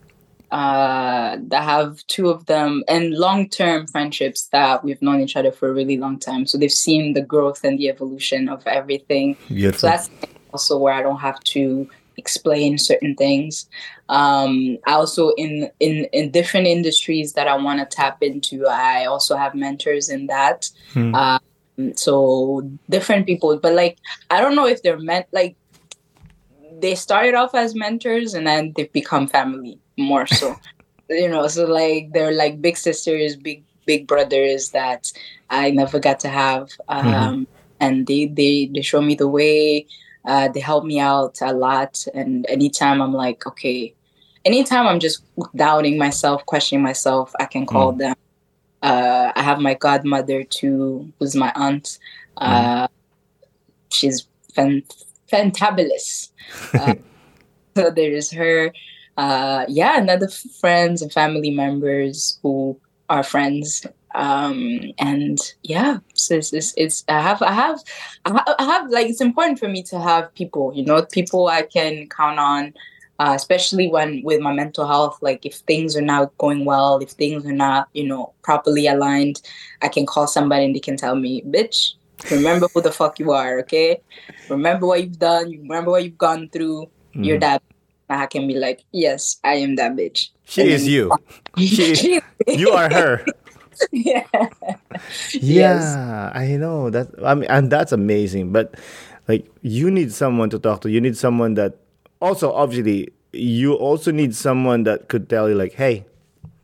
C: uh, I have two of them and long term friendships that we've known each other for a really long time. So they've seen the growth and the evolution of everything.
B: Beautiful.
C: So that's also where I don't have to explain certain things. Um, I also in in in different industries that I want to tap into. I also have mentors in that. Hmm. Um, so different people, but like I don't know if they're meant like they started off as mentors and then they've become family more so you know so like they're like big sisters big big brothers that i never got to have um, mm-hmm. and they they they show me the way uh, they help me out a lot and anytime i'm like okay anytime i'm just doubting myself questioning myself i can call mm. them uh, i have my godmother too who's my aunt uh, mm. she's fan- fantabulous uh, so there's her uh, yeah, and other friends and family members who are friends. Um, and yeah, so it's, it's, it's, I have, I have, I have, like, it's important for me to have people, you know, people I can count on, uh, especially when with my mental health, like if things are not going well, if things are not, you know, properly aligned, I can call somebody and they can tell me, bitch, remember who the fuck you are, okay? Remember what you've done, you remember what you've gone through, mm. you're that I can be like, yes, I am that bitch.
B: She and is you. She, you are her.
C: yeah.
B: Yeah, yes. I know that. I mean, and that's amazing. But like, you need someone to talk to. You need someone that also, obviously, you also need someone that could tell you, like, hey,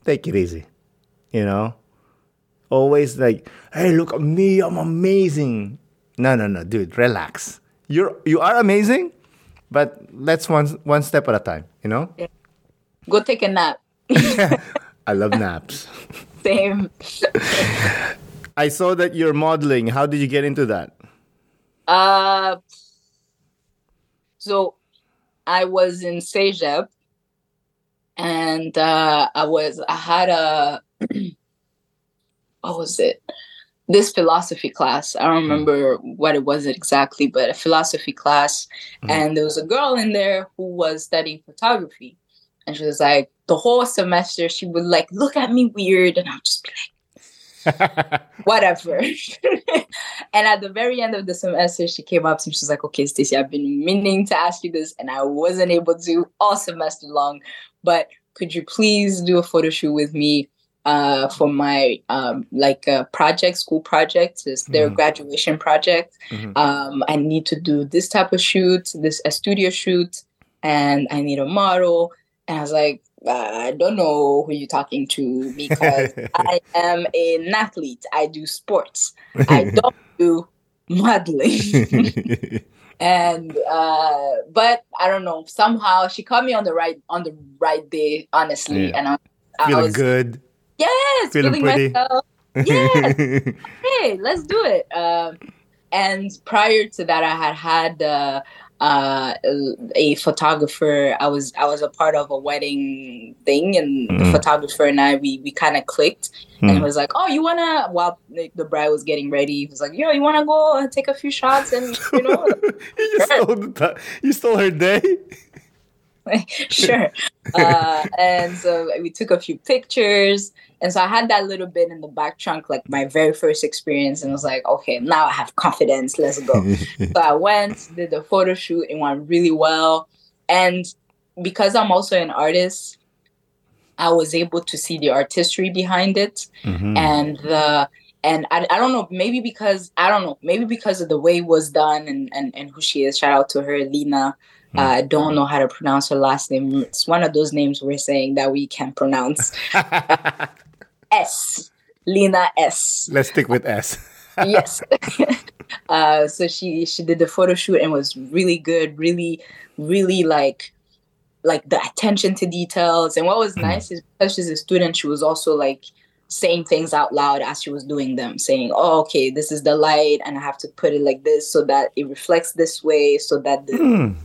B: take it easy. You know, always like, hey, look at me, I'm amazing. No, no, no, dude, relax. You're you are amazing but let's one one step at a time. You know.
C: Yeah. Go take a nap.
B: I love naps.
C: Same.
B: I saw that you're modeling. How did you get into that?
C: Uh, so I was in CEGEP and uh, I was I had a what was it? This philosophy class. I don't hmm. remember what it was exactly, but a philosophy class. Mm. And there was a girl in there who was studying photography. And she was like, the whole semester, she would like look at me weird, and I'll just be like, whatever. and at the very end of the semester, she came up and she was like, okay, Stecy, I've been meaning to ask you this, and I wasn't able to all semester long. But could you please do a photo shoot with me uh, for my um, like a project, school project, is their mm-hmm. graduation project. Mm-hmm. Um, I need to do this type of shoot, this a studio shoot, and I need a model. And I was like, I don't know who you're talking to because I am an athlete. I do sports. I don't do modeling. and uh but I don't know. Somehow she caught me on the right on the right day, honestly. Yeah. And I,
B: I feeling was, good.
C: Yes, feeling, feeling pretty. myself. Yes. hey, let's do it. Um, and prior to that, I had had uh, uh, a photographer. I was I was a part of a wedding thing, and mm. the photographer and I we we kind of clicked, mm. and it was like, oh, you wanna? While the bride was getting ready, he was like, yo, you wanna go and take a few shots and you know.
B: you, stole the, you stole her day.
C: sure. Uh, and so we took a few pictures. And so I had that little bit in the back trunk, like my very first experience. And I was like, okay, now I have confidence. Let's go. so I went, did the photo shoot. It went really well. And because I'm also an artist, I was able to see the artistry behind it mm-hmm. and the and I, I don't know maybe because I don't know maybe because of the way it was done and, and and who she is shout out to her Lena uh, I don't know how to pronounce her last name. It's one of those names we're saying that we can't pronounce. S. Lena S.
B: Let's stick with S.
C: yes. uh, so she she did the photo shoot and was really good. Really, really like like the attention to details. And what was mm. nice is because she's a student, she was also like saying things out loud as she was doing them, saying, "Oh, okay, this is the light, and I have to put it like this so that it reflects this way, so that the mm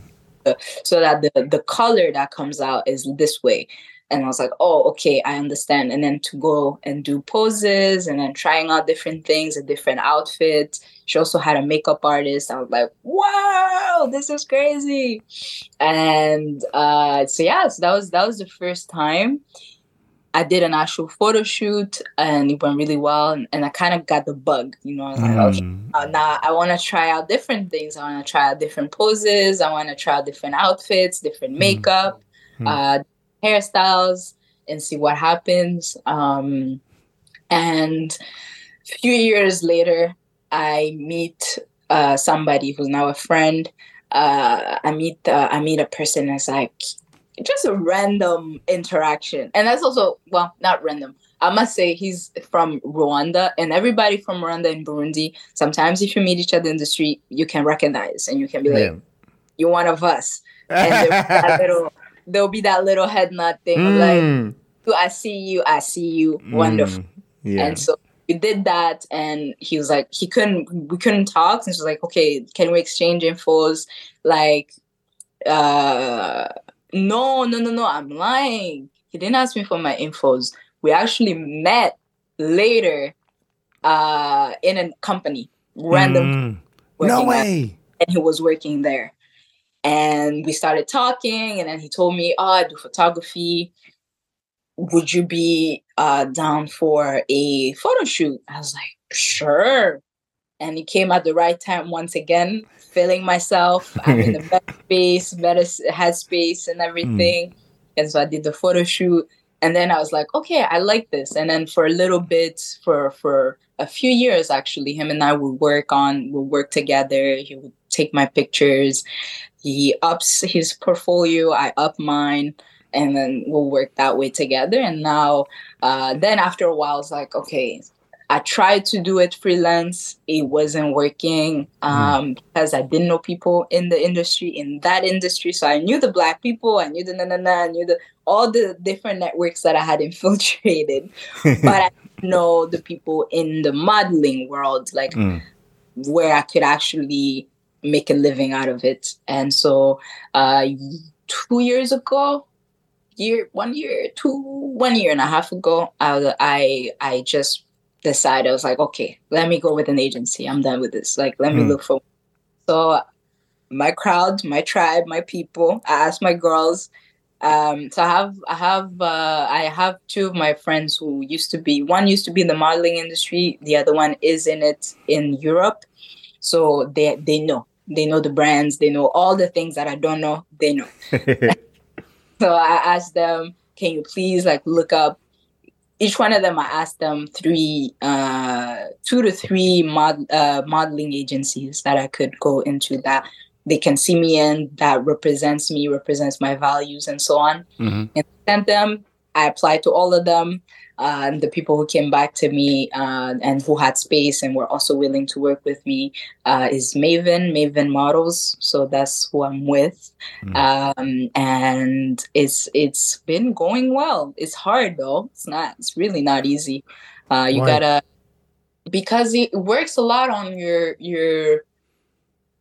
C: so that the the color that comes out is this way and i was like oh okay i understand and then to go and do poses and then trying out different things a different outfits she also had a makeup artist i was like wow this is crazy and uh so yeah so that was that was the first time I did an actual photo shoot and it went really well. And, and I kind of got the bug, you know, I was like, mm. okay, uh, now I want to try out different things. I want to try out different poses. I want to try out different outfits, different mm. makeup, mm. uh, hairstyles, and see what happens. Um, and a few years later, I meet uh, somebody who's now a friend. Uh, I meet uh, I meet a person that's like, just a random interaction. And that's also, well, not random. I must say he's from Rwanda, and everybody from Rwanda and Burundi, sometimes if you meet each other in the street, you can recognize and you can be like, yeah. you're one of us. And that little, there'll be that little head nod thing mm. like, I see you, I see you, mm. wonderful. Yeah. And so we did that and he was like he couldn't we couldn't talk and she was like okay can we exchange infos like uh no, no, no, no. I'm lying. He didn't ask me for my infos. We actually met later uh, in a company, random.
B: Mm, no way.
C: At, and he was working there. And we started talking, and then he told me, Oh, I do photography. Would you be uh, down for a photo shoot? I was like, Sure. And he came at the right time once again feeling myself. I'm in the best space, better headspace, and everything. Mm. And so I did the photo shoot, and then I was like, okay, I like this. And then for a little bit, for for a few years actually, him and I would work on, would work together. He would take my pictures. He ups his portfolio, I up mine and then we'll work that way together. And now, uh, then after a while, it's like, okay, I tried to do it freelance. It wasn't working mm-hmm. um, mm. because I didn't know people in the industry, in that industry. So I knew the black people, I knew the na na na, I knew the all the different networks that I had infiltrated, but I know the people in the modeling world, like mm. where I could actually make a living out of it. And so, uh, two years ago, year, one year, two, one year and a half ago, I I I just decided I was like, okay, let me go with an agency. I'm done with this. Like, let mm. me hmm. look for. So, my crowd, my tribe, my people. I asked my girls. Um, so I have, I have, uh, I have two of my friends who used to be. One used to be in the modeling industry. The other one is in it in Europe. So they they know. They know the brands. They know all the things that I don't know. They know. so I asked them, "Can you please like look up each one of them, I asked them three, uh, two to three mod, uh, modeling agencies that I could go into that they can see me in that represents me, represents my values, and so on.
B: Mm-hmm.
C: And sent them. I applied to all of them. And the people who came back to me uh, and who had space and were also willing to work with me uh, is Maven, Maven Models. So that's who I'm with,
B: Mm.
C: um, and it's it's been going well. It's hard though. It's not. It's really not easy. Uh, you
B: Why?
C: gotta because it works a lot on your your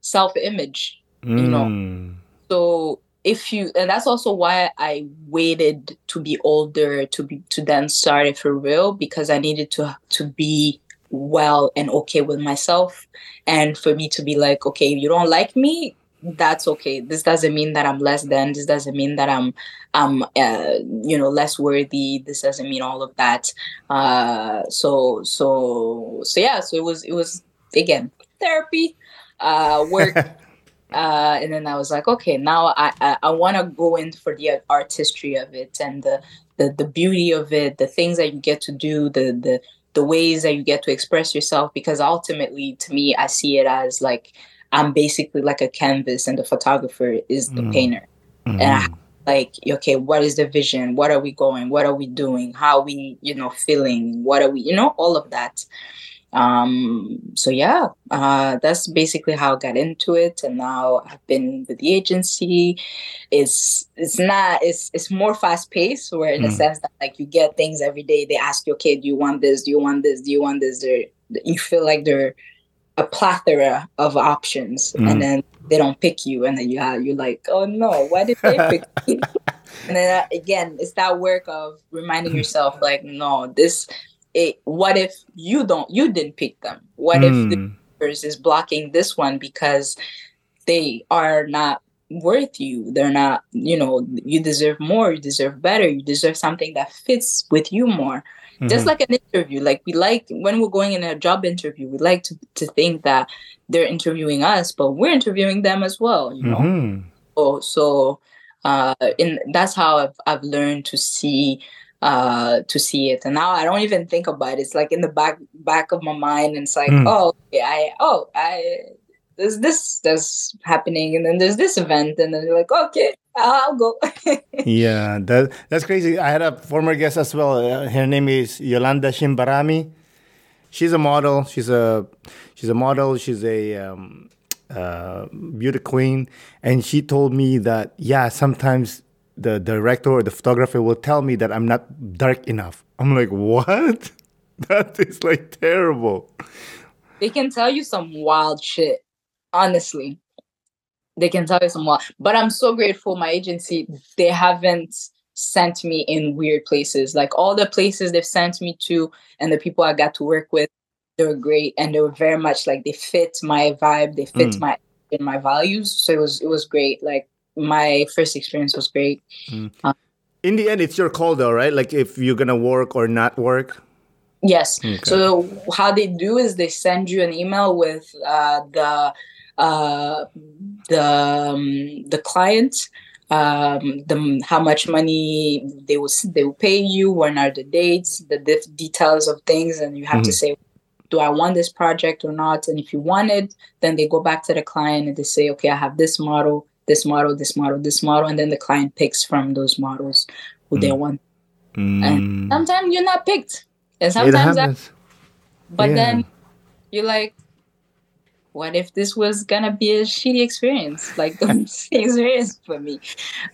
C: self image You know.
B: Mm.
C: so if you and that's also why i waited to be older to be to then start it for real because i needed to to be well and okay with myself. And for me to be like okay you don't like me? That's okay. This doesn't mean that i'm less than. This doesn't mean that i'm i'm uh, you know less worthy. This doesn't mean all of that. Uh so so so yeah. So it was it was again therapy uh work uh, and then I was like, okay, now I I, I want to go in for the artistry of it and the, the the beauty of it, the things that you get to do, the the the ways that you get to express yourself. Because ultimately, to me, I see it as like I'm basically like a canvas, and the photographer is the
B: Mm.
C: painter.
B: Mhm.
C: And I like, okay, what is the vision? What are we going? What are we doing? How are we, you know, feeling? What are we, you know, all of that um so yeah uh that's basically how i got into it and now i've been with the agency. It's it's not it's it's more fast paced where in the
B: Mm.
C: sense that like you get things every day. They ask you okay do you want this? Do you want this? Do you want this? They're, you feel like they're a plethora of options
B: Mm.
C: and then they don't pick you and then you have, you're like oh no why did they pick me? And then uh, again it's that work of reminding yourself like no this it what if you don't you didn't pick them what if the
B: Mm.
C: universe is blocking this one because they are not worth you they're not you know you deserve more you deserve better you deserve something that fits with you more just
B: Mhm.
C: like an interview like we like when we're going in a job interview we like to, to think that they're interviewing us but we're interviewing them as well you know
B: Mhm.
C: so so uh in that's how I've, I've learned to see uh to see it and now i don't even think about it it's like in the back back of my mind and it's like
B: Mm.
C: oh yeah i oh i there's this that's happening and then there's this event and then you're like okay i'll go
B: Yeah, that that's crazy. I had a former guest as well. Uh, her name is Yolanda Shimbarami. She's a model. She's a she's a model. She's a um, uh, beauty queen, and she told me that yeah, sometimes the director or the photographer will tell me that I'm not dark enough. I'm like, what? That is like terrible.
C: they can tell you some wild shit honestly they can tell you some wild but i'm so grateful my agency they haven't sent me in weird places like all the places they've sent me to and the people i got to work with they were great and they were very much like they fit my vibe they fit
B: Mm.
C: my in my values so it was it was great like my first experience was great
B: In the end, it's your call though, right? Like if you're gonna work or not work.
C: Yes.
B: Okay.
C: So how they do is they send you an email with uh, the uh, the um, the client, um, the how much money they will they will pay you, when are the dates, the dif- details of things, and you have to
B: Mhm.
C: say, do I want this project or not? And if you want it, then they go back to the client and they say, okay, I have this model, this model, this model, this model, and then the client picks from those models who they
B: Mm.
C: want.
B: Mm.
C: Sometimes you're not picked, and sometimes
B: happens.
C: but
B: Yeah.
C: then you're like, what if this was gonna be a shitty experience? Like experience for me.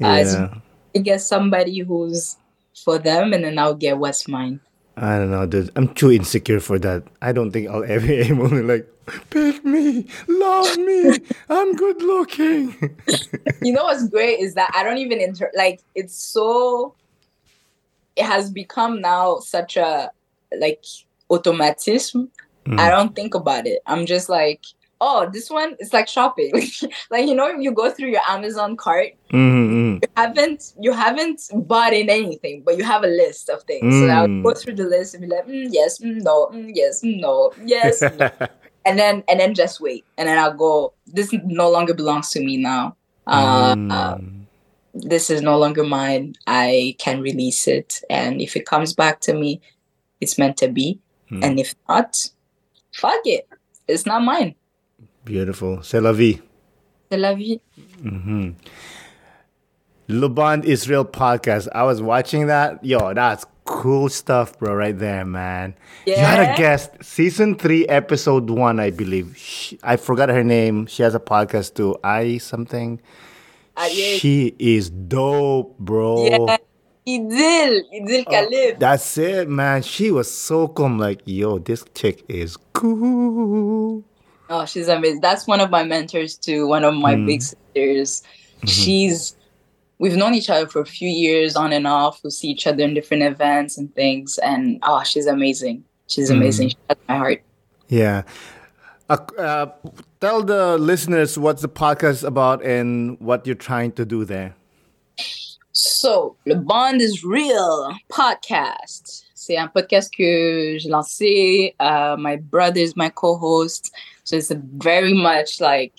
C: Uh, it's-
B: Yeah.
C: I get somebody who's for them, and then I'll get what's mine.
B: I don't know, dude. I'm too insecure for that. I don't think I'll ever able to like pick me, love me. I'm good looking.
C: You know what's great is that I don't even inter like it's so. It has become now such a like automatism.
B: Mm.
C: I don't think about it. I'm just like, oh, this one. It's like shopping. like you know, you go through your Amazon cart
B: Mm-hmm.
C: haven't you haven't bought in anything, but you have a list of things. So I'll
B: Mm.
C: go through the list and be like, mm, yes, mm, no, mm, yes, mm, no, yes, no. and then and then just wait, and then I'll go. This no longer belongs to me now. Uh, uh,
B: Mm.
C: this is no longer mine. I can release it, and if it comes back to me, it's meant to be.
B: Mm.
C: And if not, fuck it, it's not mine.
B: Beautiful. C'est la vie.
C: C'est la vie. Mm-hmm.
B: Le Bond Is Real podcast. I was watching that. Yo, that's cool stuff, bro, right there, man. Yeah. You had a guest, season three, episode one, I believe. She, I forgot her name. She has a podcast too. I something. She is dope, bro.
C: Yeah. Idil, Idil oh, Khalif.
B: That's it, man. She was so cool. I'm like, yo, this chick is cool.
C: Oh, she's amazing. That's one of my mentors too. One of my big sisters. She's we've known each other for a few years on and off. We see each other in different events and things. And oh, she's amazing. She's amazing. She has my heart.
B: Yeah. Uh, uh, tell the listeners what's the podcast about and what you're trying to do there.
C: So, Le Bond is Real podcast. C'est un podcast que j'ai lancé. Uh, my brother is my co-host. So it's a very much like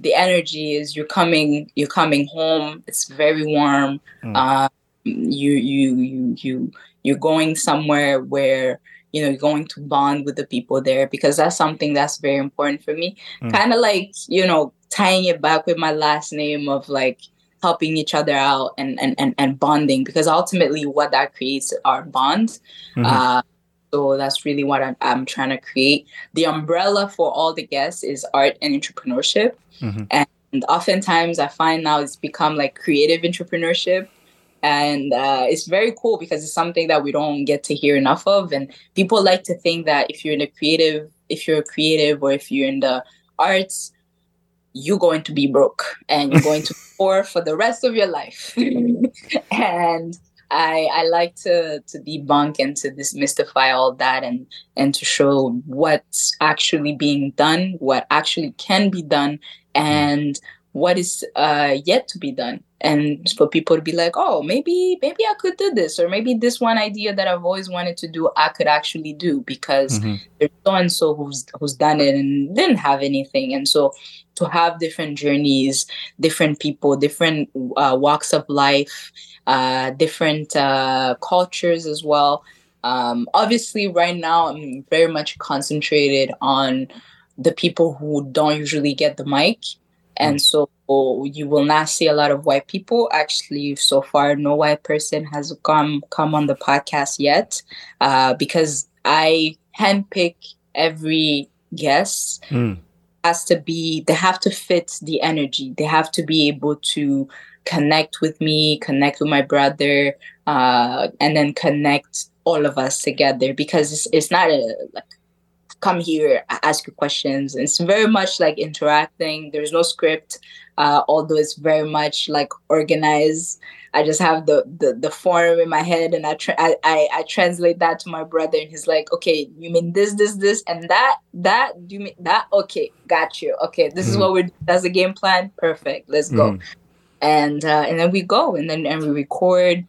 C: the energy is you're coming, you're coming home. It's very warm. Uh, you, you, you, you, you're going somewhere where you know you're going to bond with the people there because that's something that's very important for me. Kind of like you know tying it back with my last name of like helping each other out and and and, and bonding because ultimately what that creates are bonds. Uh, so that's really what I'm, I'm trying to create. The umbrella for all the guests is art and entrepreneurship. And oftentimes i find now it's become like creative entrepreneurship. And uh, it's very cool because it's something that we don't get to hear enough of. And people like to think that if you're in a creative if you're a creative or if you're in the arts you're going to be broke and you're going to poor for the rest of your life. and I I like to to debunk and to demystify all that and and to show what's actually being done, what actually can be done, hmm. and what is uh, yet to be done. And for people to be like, oh, maybe maybe I could do this, or maybe this one idea that I've always wanted to do, I could actually do because there's so and so who's who's done it and didn't have anything. And so to have different journeys, different people, different uh, walks of life, uh, different uh, cultures as well. Um, obviously, right now, I'm very much concentrated on the people who don't usually get the mic. And so you will not see a lot of white people. Actually, so far, no white person has come come on the podcast yet, uh, because I handpick every guest. Has to be they have to fit the energy. They have to be able to connect with me connect with my brother uh, and then connect all of us together because it's, it's not a like come here a- ask you questions it's very much like interacting there's no script uh, although it's very much like organized I just have the the, the form in my head, and I, tra- I I I translate that to my brother, and he's like, "Okay, you mean this, this, this, and that, that? Do you mean that? Okay, got you. Okay, this is what we're. That's the game plan. Perfect. Let's go." And uh, and then we go, and then and we record.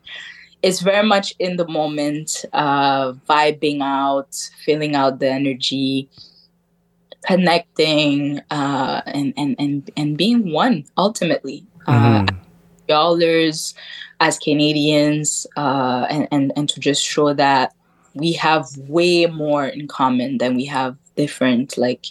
C: It's very much in the moment, uh, vibing out, feeling out the energy, connecting, uh, and and and and being one ultimately. Uh, dollars as Canadians, uh, and, and and to just show that we have way more in common than we have different. Like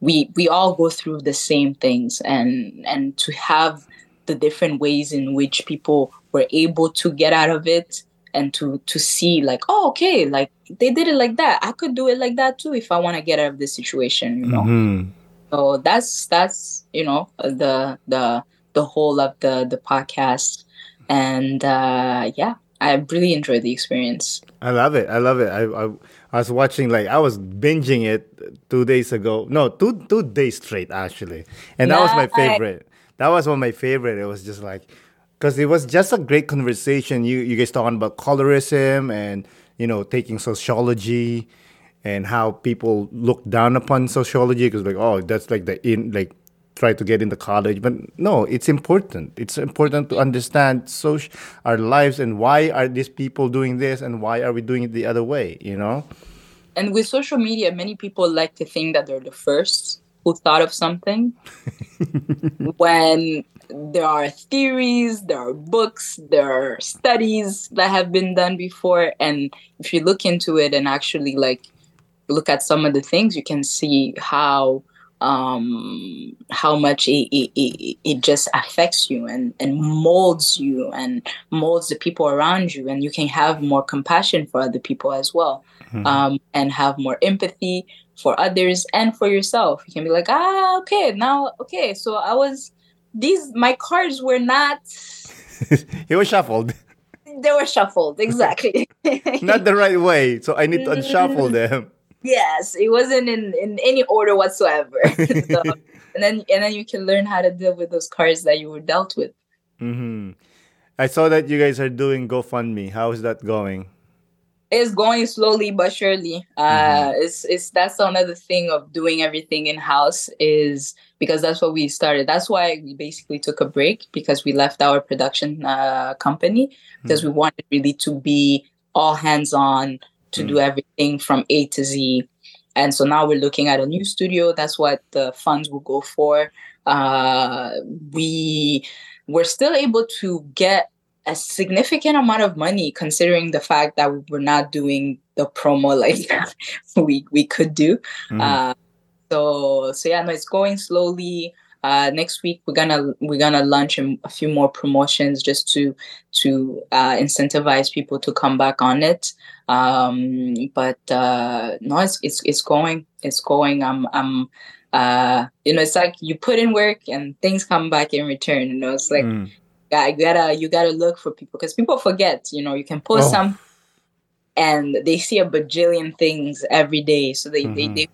C: we we all go through the same things, and and to have the different ways in which people were able to get out of it and to to see like oh okay like they did it like that i could do it like that too if i want to get out of this situation you know
B: Mhm.
C: so that's that's you know the the the whole of the the podcast and uh yeah i really enjoyed the experience
B: I love it. I love it. I, I I was watching like I was binging it two days ago. No, two two days straight actually, and that was my favorite. That was one of my favorite. It was just like because it was just a great conversation. You you guys talking about colorism and you know taking sociology and how people look down upon sociology because like oh that's like the in like try to get into college but no it's important it's important to understand soci- our lives and why are these people doing this and why are we doing it the other way you know
C: and with social media many people like to think that they're the first who thought of something when there are theories there are books there are studies that have been done before and if you look into it and actually like look at some of the things you can see how um, how much it, it, it, just affects you and, and molds you and molds the people around you. And you can have more compassion for other people as well mm-hmm. um, and have more empathy for others and for yourself. You can be like, ah, okay, now, okay, so I was, these, my cards were not.
B: it was shuffled.
C: They were shuffled, exactly.
B: not the right way. So I need to unshuffle them.
C: Yes, it wasn't in, in any order whatsoever. so, and then and then you can learn how to deal with those cards that you were dealt with.
B: Mm-hmm. I saw that you guys are doing GoFundMe. How is that going?
C: It's going slowly but surely. Uh, mm-hmm. it's it's that's another thing of doing everything in house is because that's what we started. That's why we basically took a break because we left our production uh, company because mm-hmm. we wanted really to be all hands on to mm. do everything from A to Z. And so now we're looking at a new studio. That's what the funds will go for. Uh, we we're still able to get a significant amount of money considering the fact that we're not doing the promo like we we could do. Mm. Uh, so so yeah, no, it's going slowly. Uh, next week we're gonna we're gonna launch a few more promotions just to to uh, incentivize people to come back on it. Um, but uh, no, it's, it's it's going, it's going. I'm I'm uh, you know, it's like you put in work and things come back in return. You know, it's like mm. You gotta you gotta look for people because people forget. You know, you can post oh. some and they see a bajillion things every day, so they mm-hmm. they, they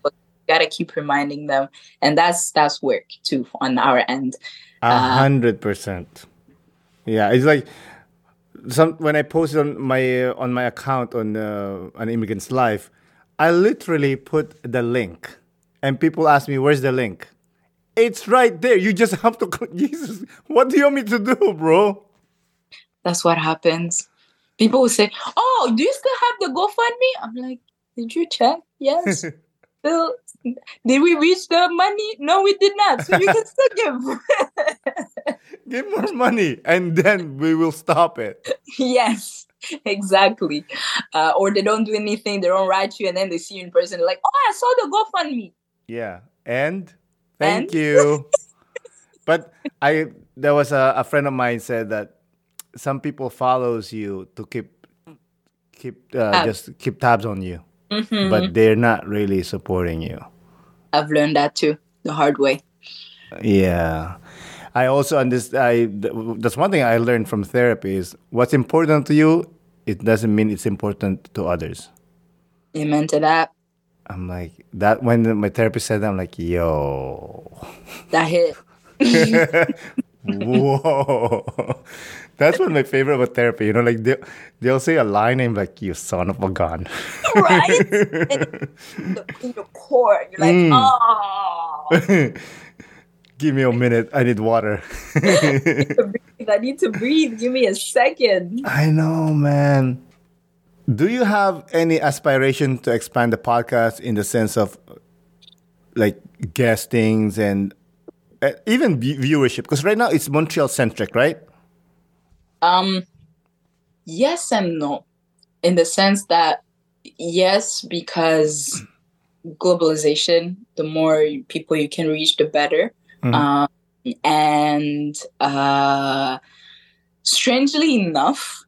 C: gotta keep reminding them, and that's that's work too on our end.
B: A uh, hundred percent. Yeah, it's like some when I posted on my uh, on my account on uh, an immigrant's life, I literally put the link, and people ask me, "Where's the link?" It's right there. You just have to. Jesus, what do you want me to do, bro?
C: That's what happens. People will say, "Oh, do you still have the GoFundMe?" I'm like, "Did you check?" Yes. still did we reach the money? No, we did not. So you can still give.
B: give more money, and then we will stop it.
C: Yes, exactly. Uh, or they don't do anything. They don't write you, and then they see you in person. like, oh, I saw the GoFundMe.
B: Yeah, and thank you. but I, there was a, a friend of mine said that some people follows you to keep keep uh, just keep tabs on you mm-hmm. but they're not really supporting you.
C: I've learned that too, the hard way.
B: Yeah. I also understand. I that's one thing I learned from therapy is what's important to you. It doesn't mean it's important to others.
C: Amen to that.
B: I'm like that when my therapist said that. I'm like, yo,
C: that hit.
B: Whoa. That's one of my favorite about therapy. You know, like they, they'll say a line name like, you son of a gun. right?
C: in the core, you're like, mm. oh.
B: Give me a minute. I need water.
C: I need to breathe. Give me a second.
B: I know, man. Do you have any aspiration to expand the podcast in the sense of like guestings and uh, even viewership? Because right now it's Montreal centric, right?
C: Um, yes and no, in the sense that yes, because globalization, the more people you can reach, the better. Mm-hmm. Um, and uh, strangely enough,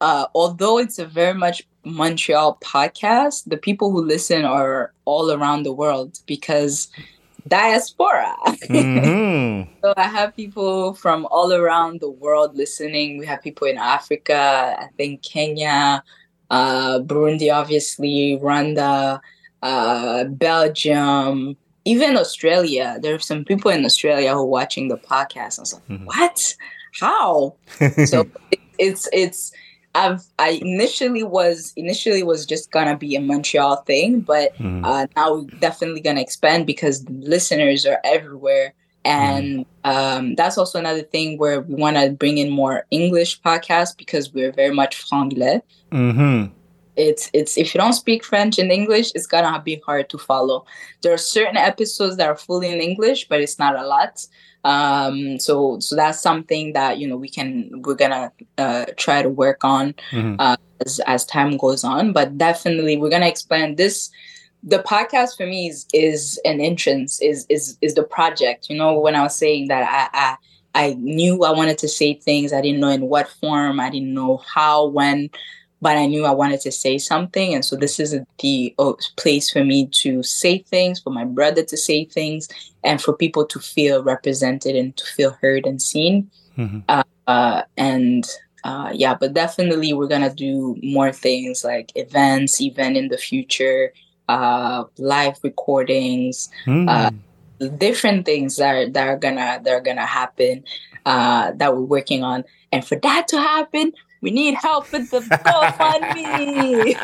C: uh, although it's a very much Montreal podcast, the people who listen are all around the world because diaspora. Mm-hmm. so I have people from all around the world listening. We have people in Africa, I think Kenya, uh, Burundi, obviously, Rwanda, uh, Belgium, even Australia. There are some people in Australia who are watching the podcast. I was like, mm-hmm. what? How? so it's it's I've I initially was initially was just gonna be a Montreal thing, but mm. uh, now we're definitely gonna expand because listeners are everywhere, and mm. um, that's also another thing where we want to bring in more English podcasts because we're very much franglais. Mm-hmm. It's it's if you don't speak French and English, it's gonna be hard to follow. There are certain episodes that are fully in English, but it's not a lot. Um, so so that's something that you know we can we're gonna uh, try to work on mm-hmm. uh, as as time goes on. But definitely we're gonna expand this the podcast for me is is an entrance is is is the project you know when i was saying that i i I knew I wanted to say things. I didn't know in what form. I didn't know how, when, but I knew I wanted to say something. And so this is the uh, place for me to say things, for my brother to say things, and for people to feel represented and to feel heard and seen. Mm-hmm. Uh, uh, and uh, yeah, but definitely we're gonna do more things like events, even in the future, uh, live recordings. Mm different things that are, that are gonna that are gonna happen uh, that we're working on. And for that to happen, we need help with the GoFundMe.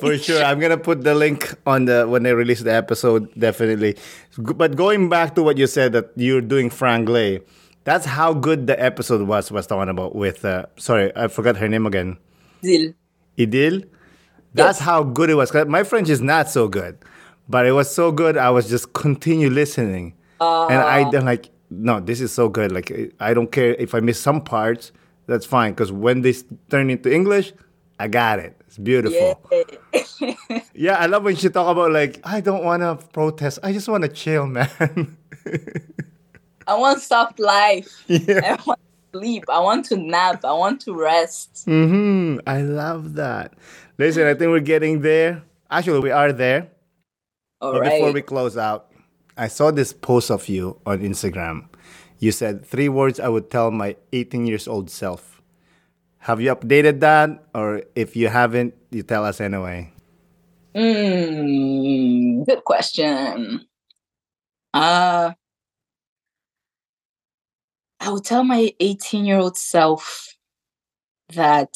B: for sure, I'm gonna put the link on the when they release the episode. Definitely. But going back to what you said that you're doing franglais, that's how good the episode was. Was talking about with uh, sorry, I forgot her name again.
C: Idil.
B: Idil. That's yes. how good it was. My French is not so good but it was so good. I was just continue listening, uh, and I then like, no, this is so good. Like I don't care if I miss some parts. That's fine because when they turn into English, I got it. It's beautiful. Yeah, yeah I love when she talk about like I don't want to protest. I just want to chill, man.
C: I want soft life. Yeah. I want to sleep. I want to nap. I want to rest.
B: Mm-hmm. I love that. Listen, I think we're getting there. Actually, we are there.
C: All right.
B: Before we close out, I saw this post of you on Instagram. You said three words I would tell my 18 years old self. Have you updated that, or if you haven't, you tell us anyway?
C: Mm, good question. Uh, I would tell my 18 year old self that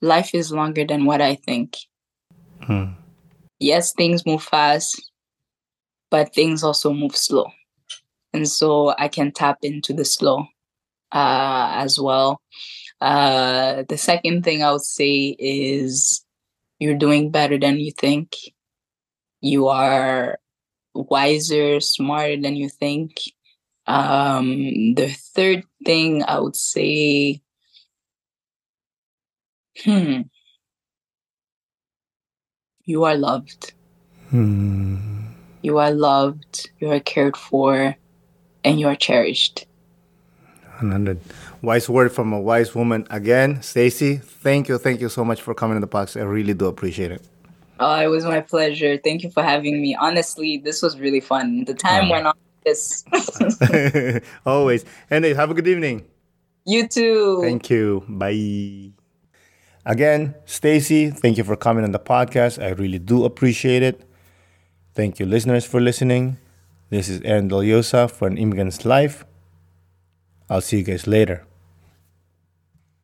C: life is longer than what I think. Hmm yes, things move fast, but things also move slow. And so I can tap into the slow uh, as well. Uh, the second thing I would say is you're doing better than you think. You are wiser, smarter than you think. Um, the third thing I would say, hmm, you are loved. Hmm. You are loved, you are cared for, and you are cherished.
B: 100. Wise word from a wise woman. Again, Stecy, thank you. Thank you so much for coming to the box. I really do appreciate it.
C: Oh, it was my pleasure. Thank you for having me. Honestly, this was really fun. The time oh. went on this.
B: Always. Anyway, have a good evening.
C: You too.
B: Thank you. Bye. Again, Stecy, thank you for coming on the podcast. I really do appreciate it. Thank you, listeners, for listening. This is Aaron Deliosa for An Immigrant's Life. I'll see you guys later.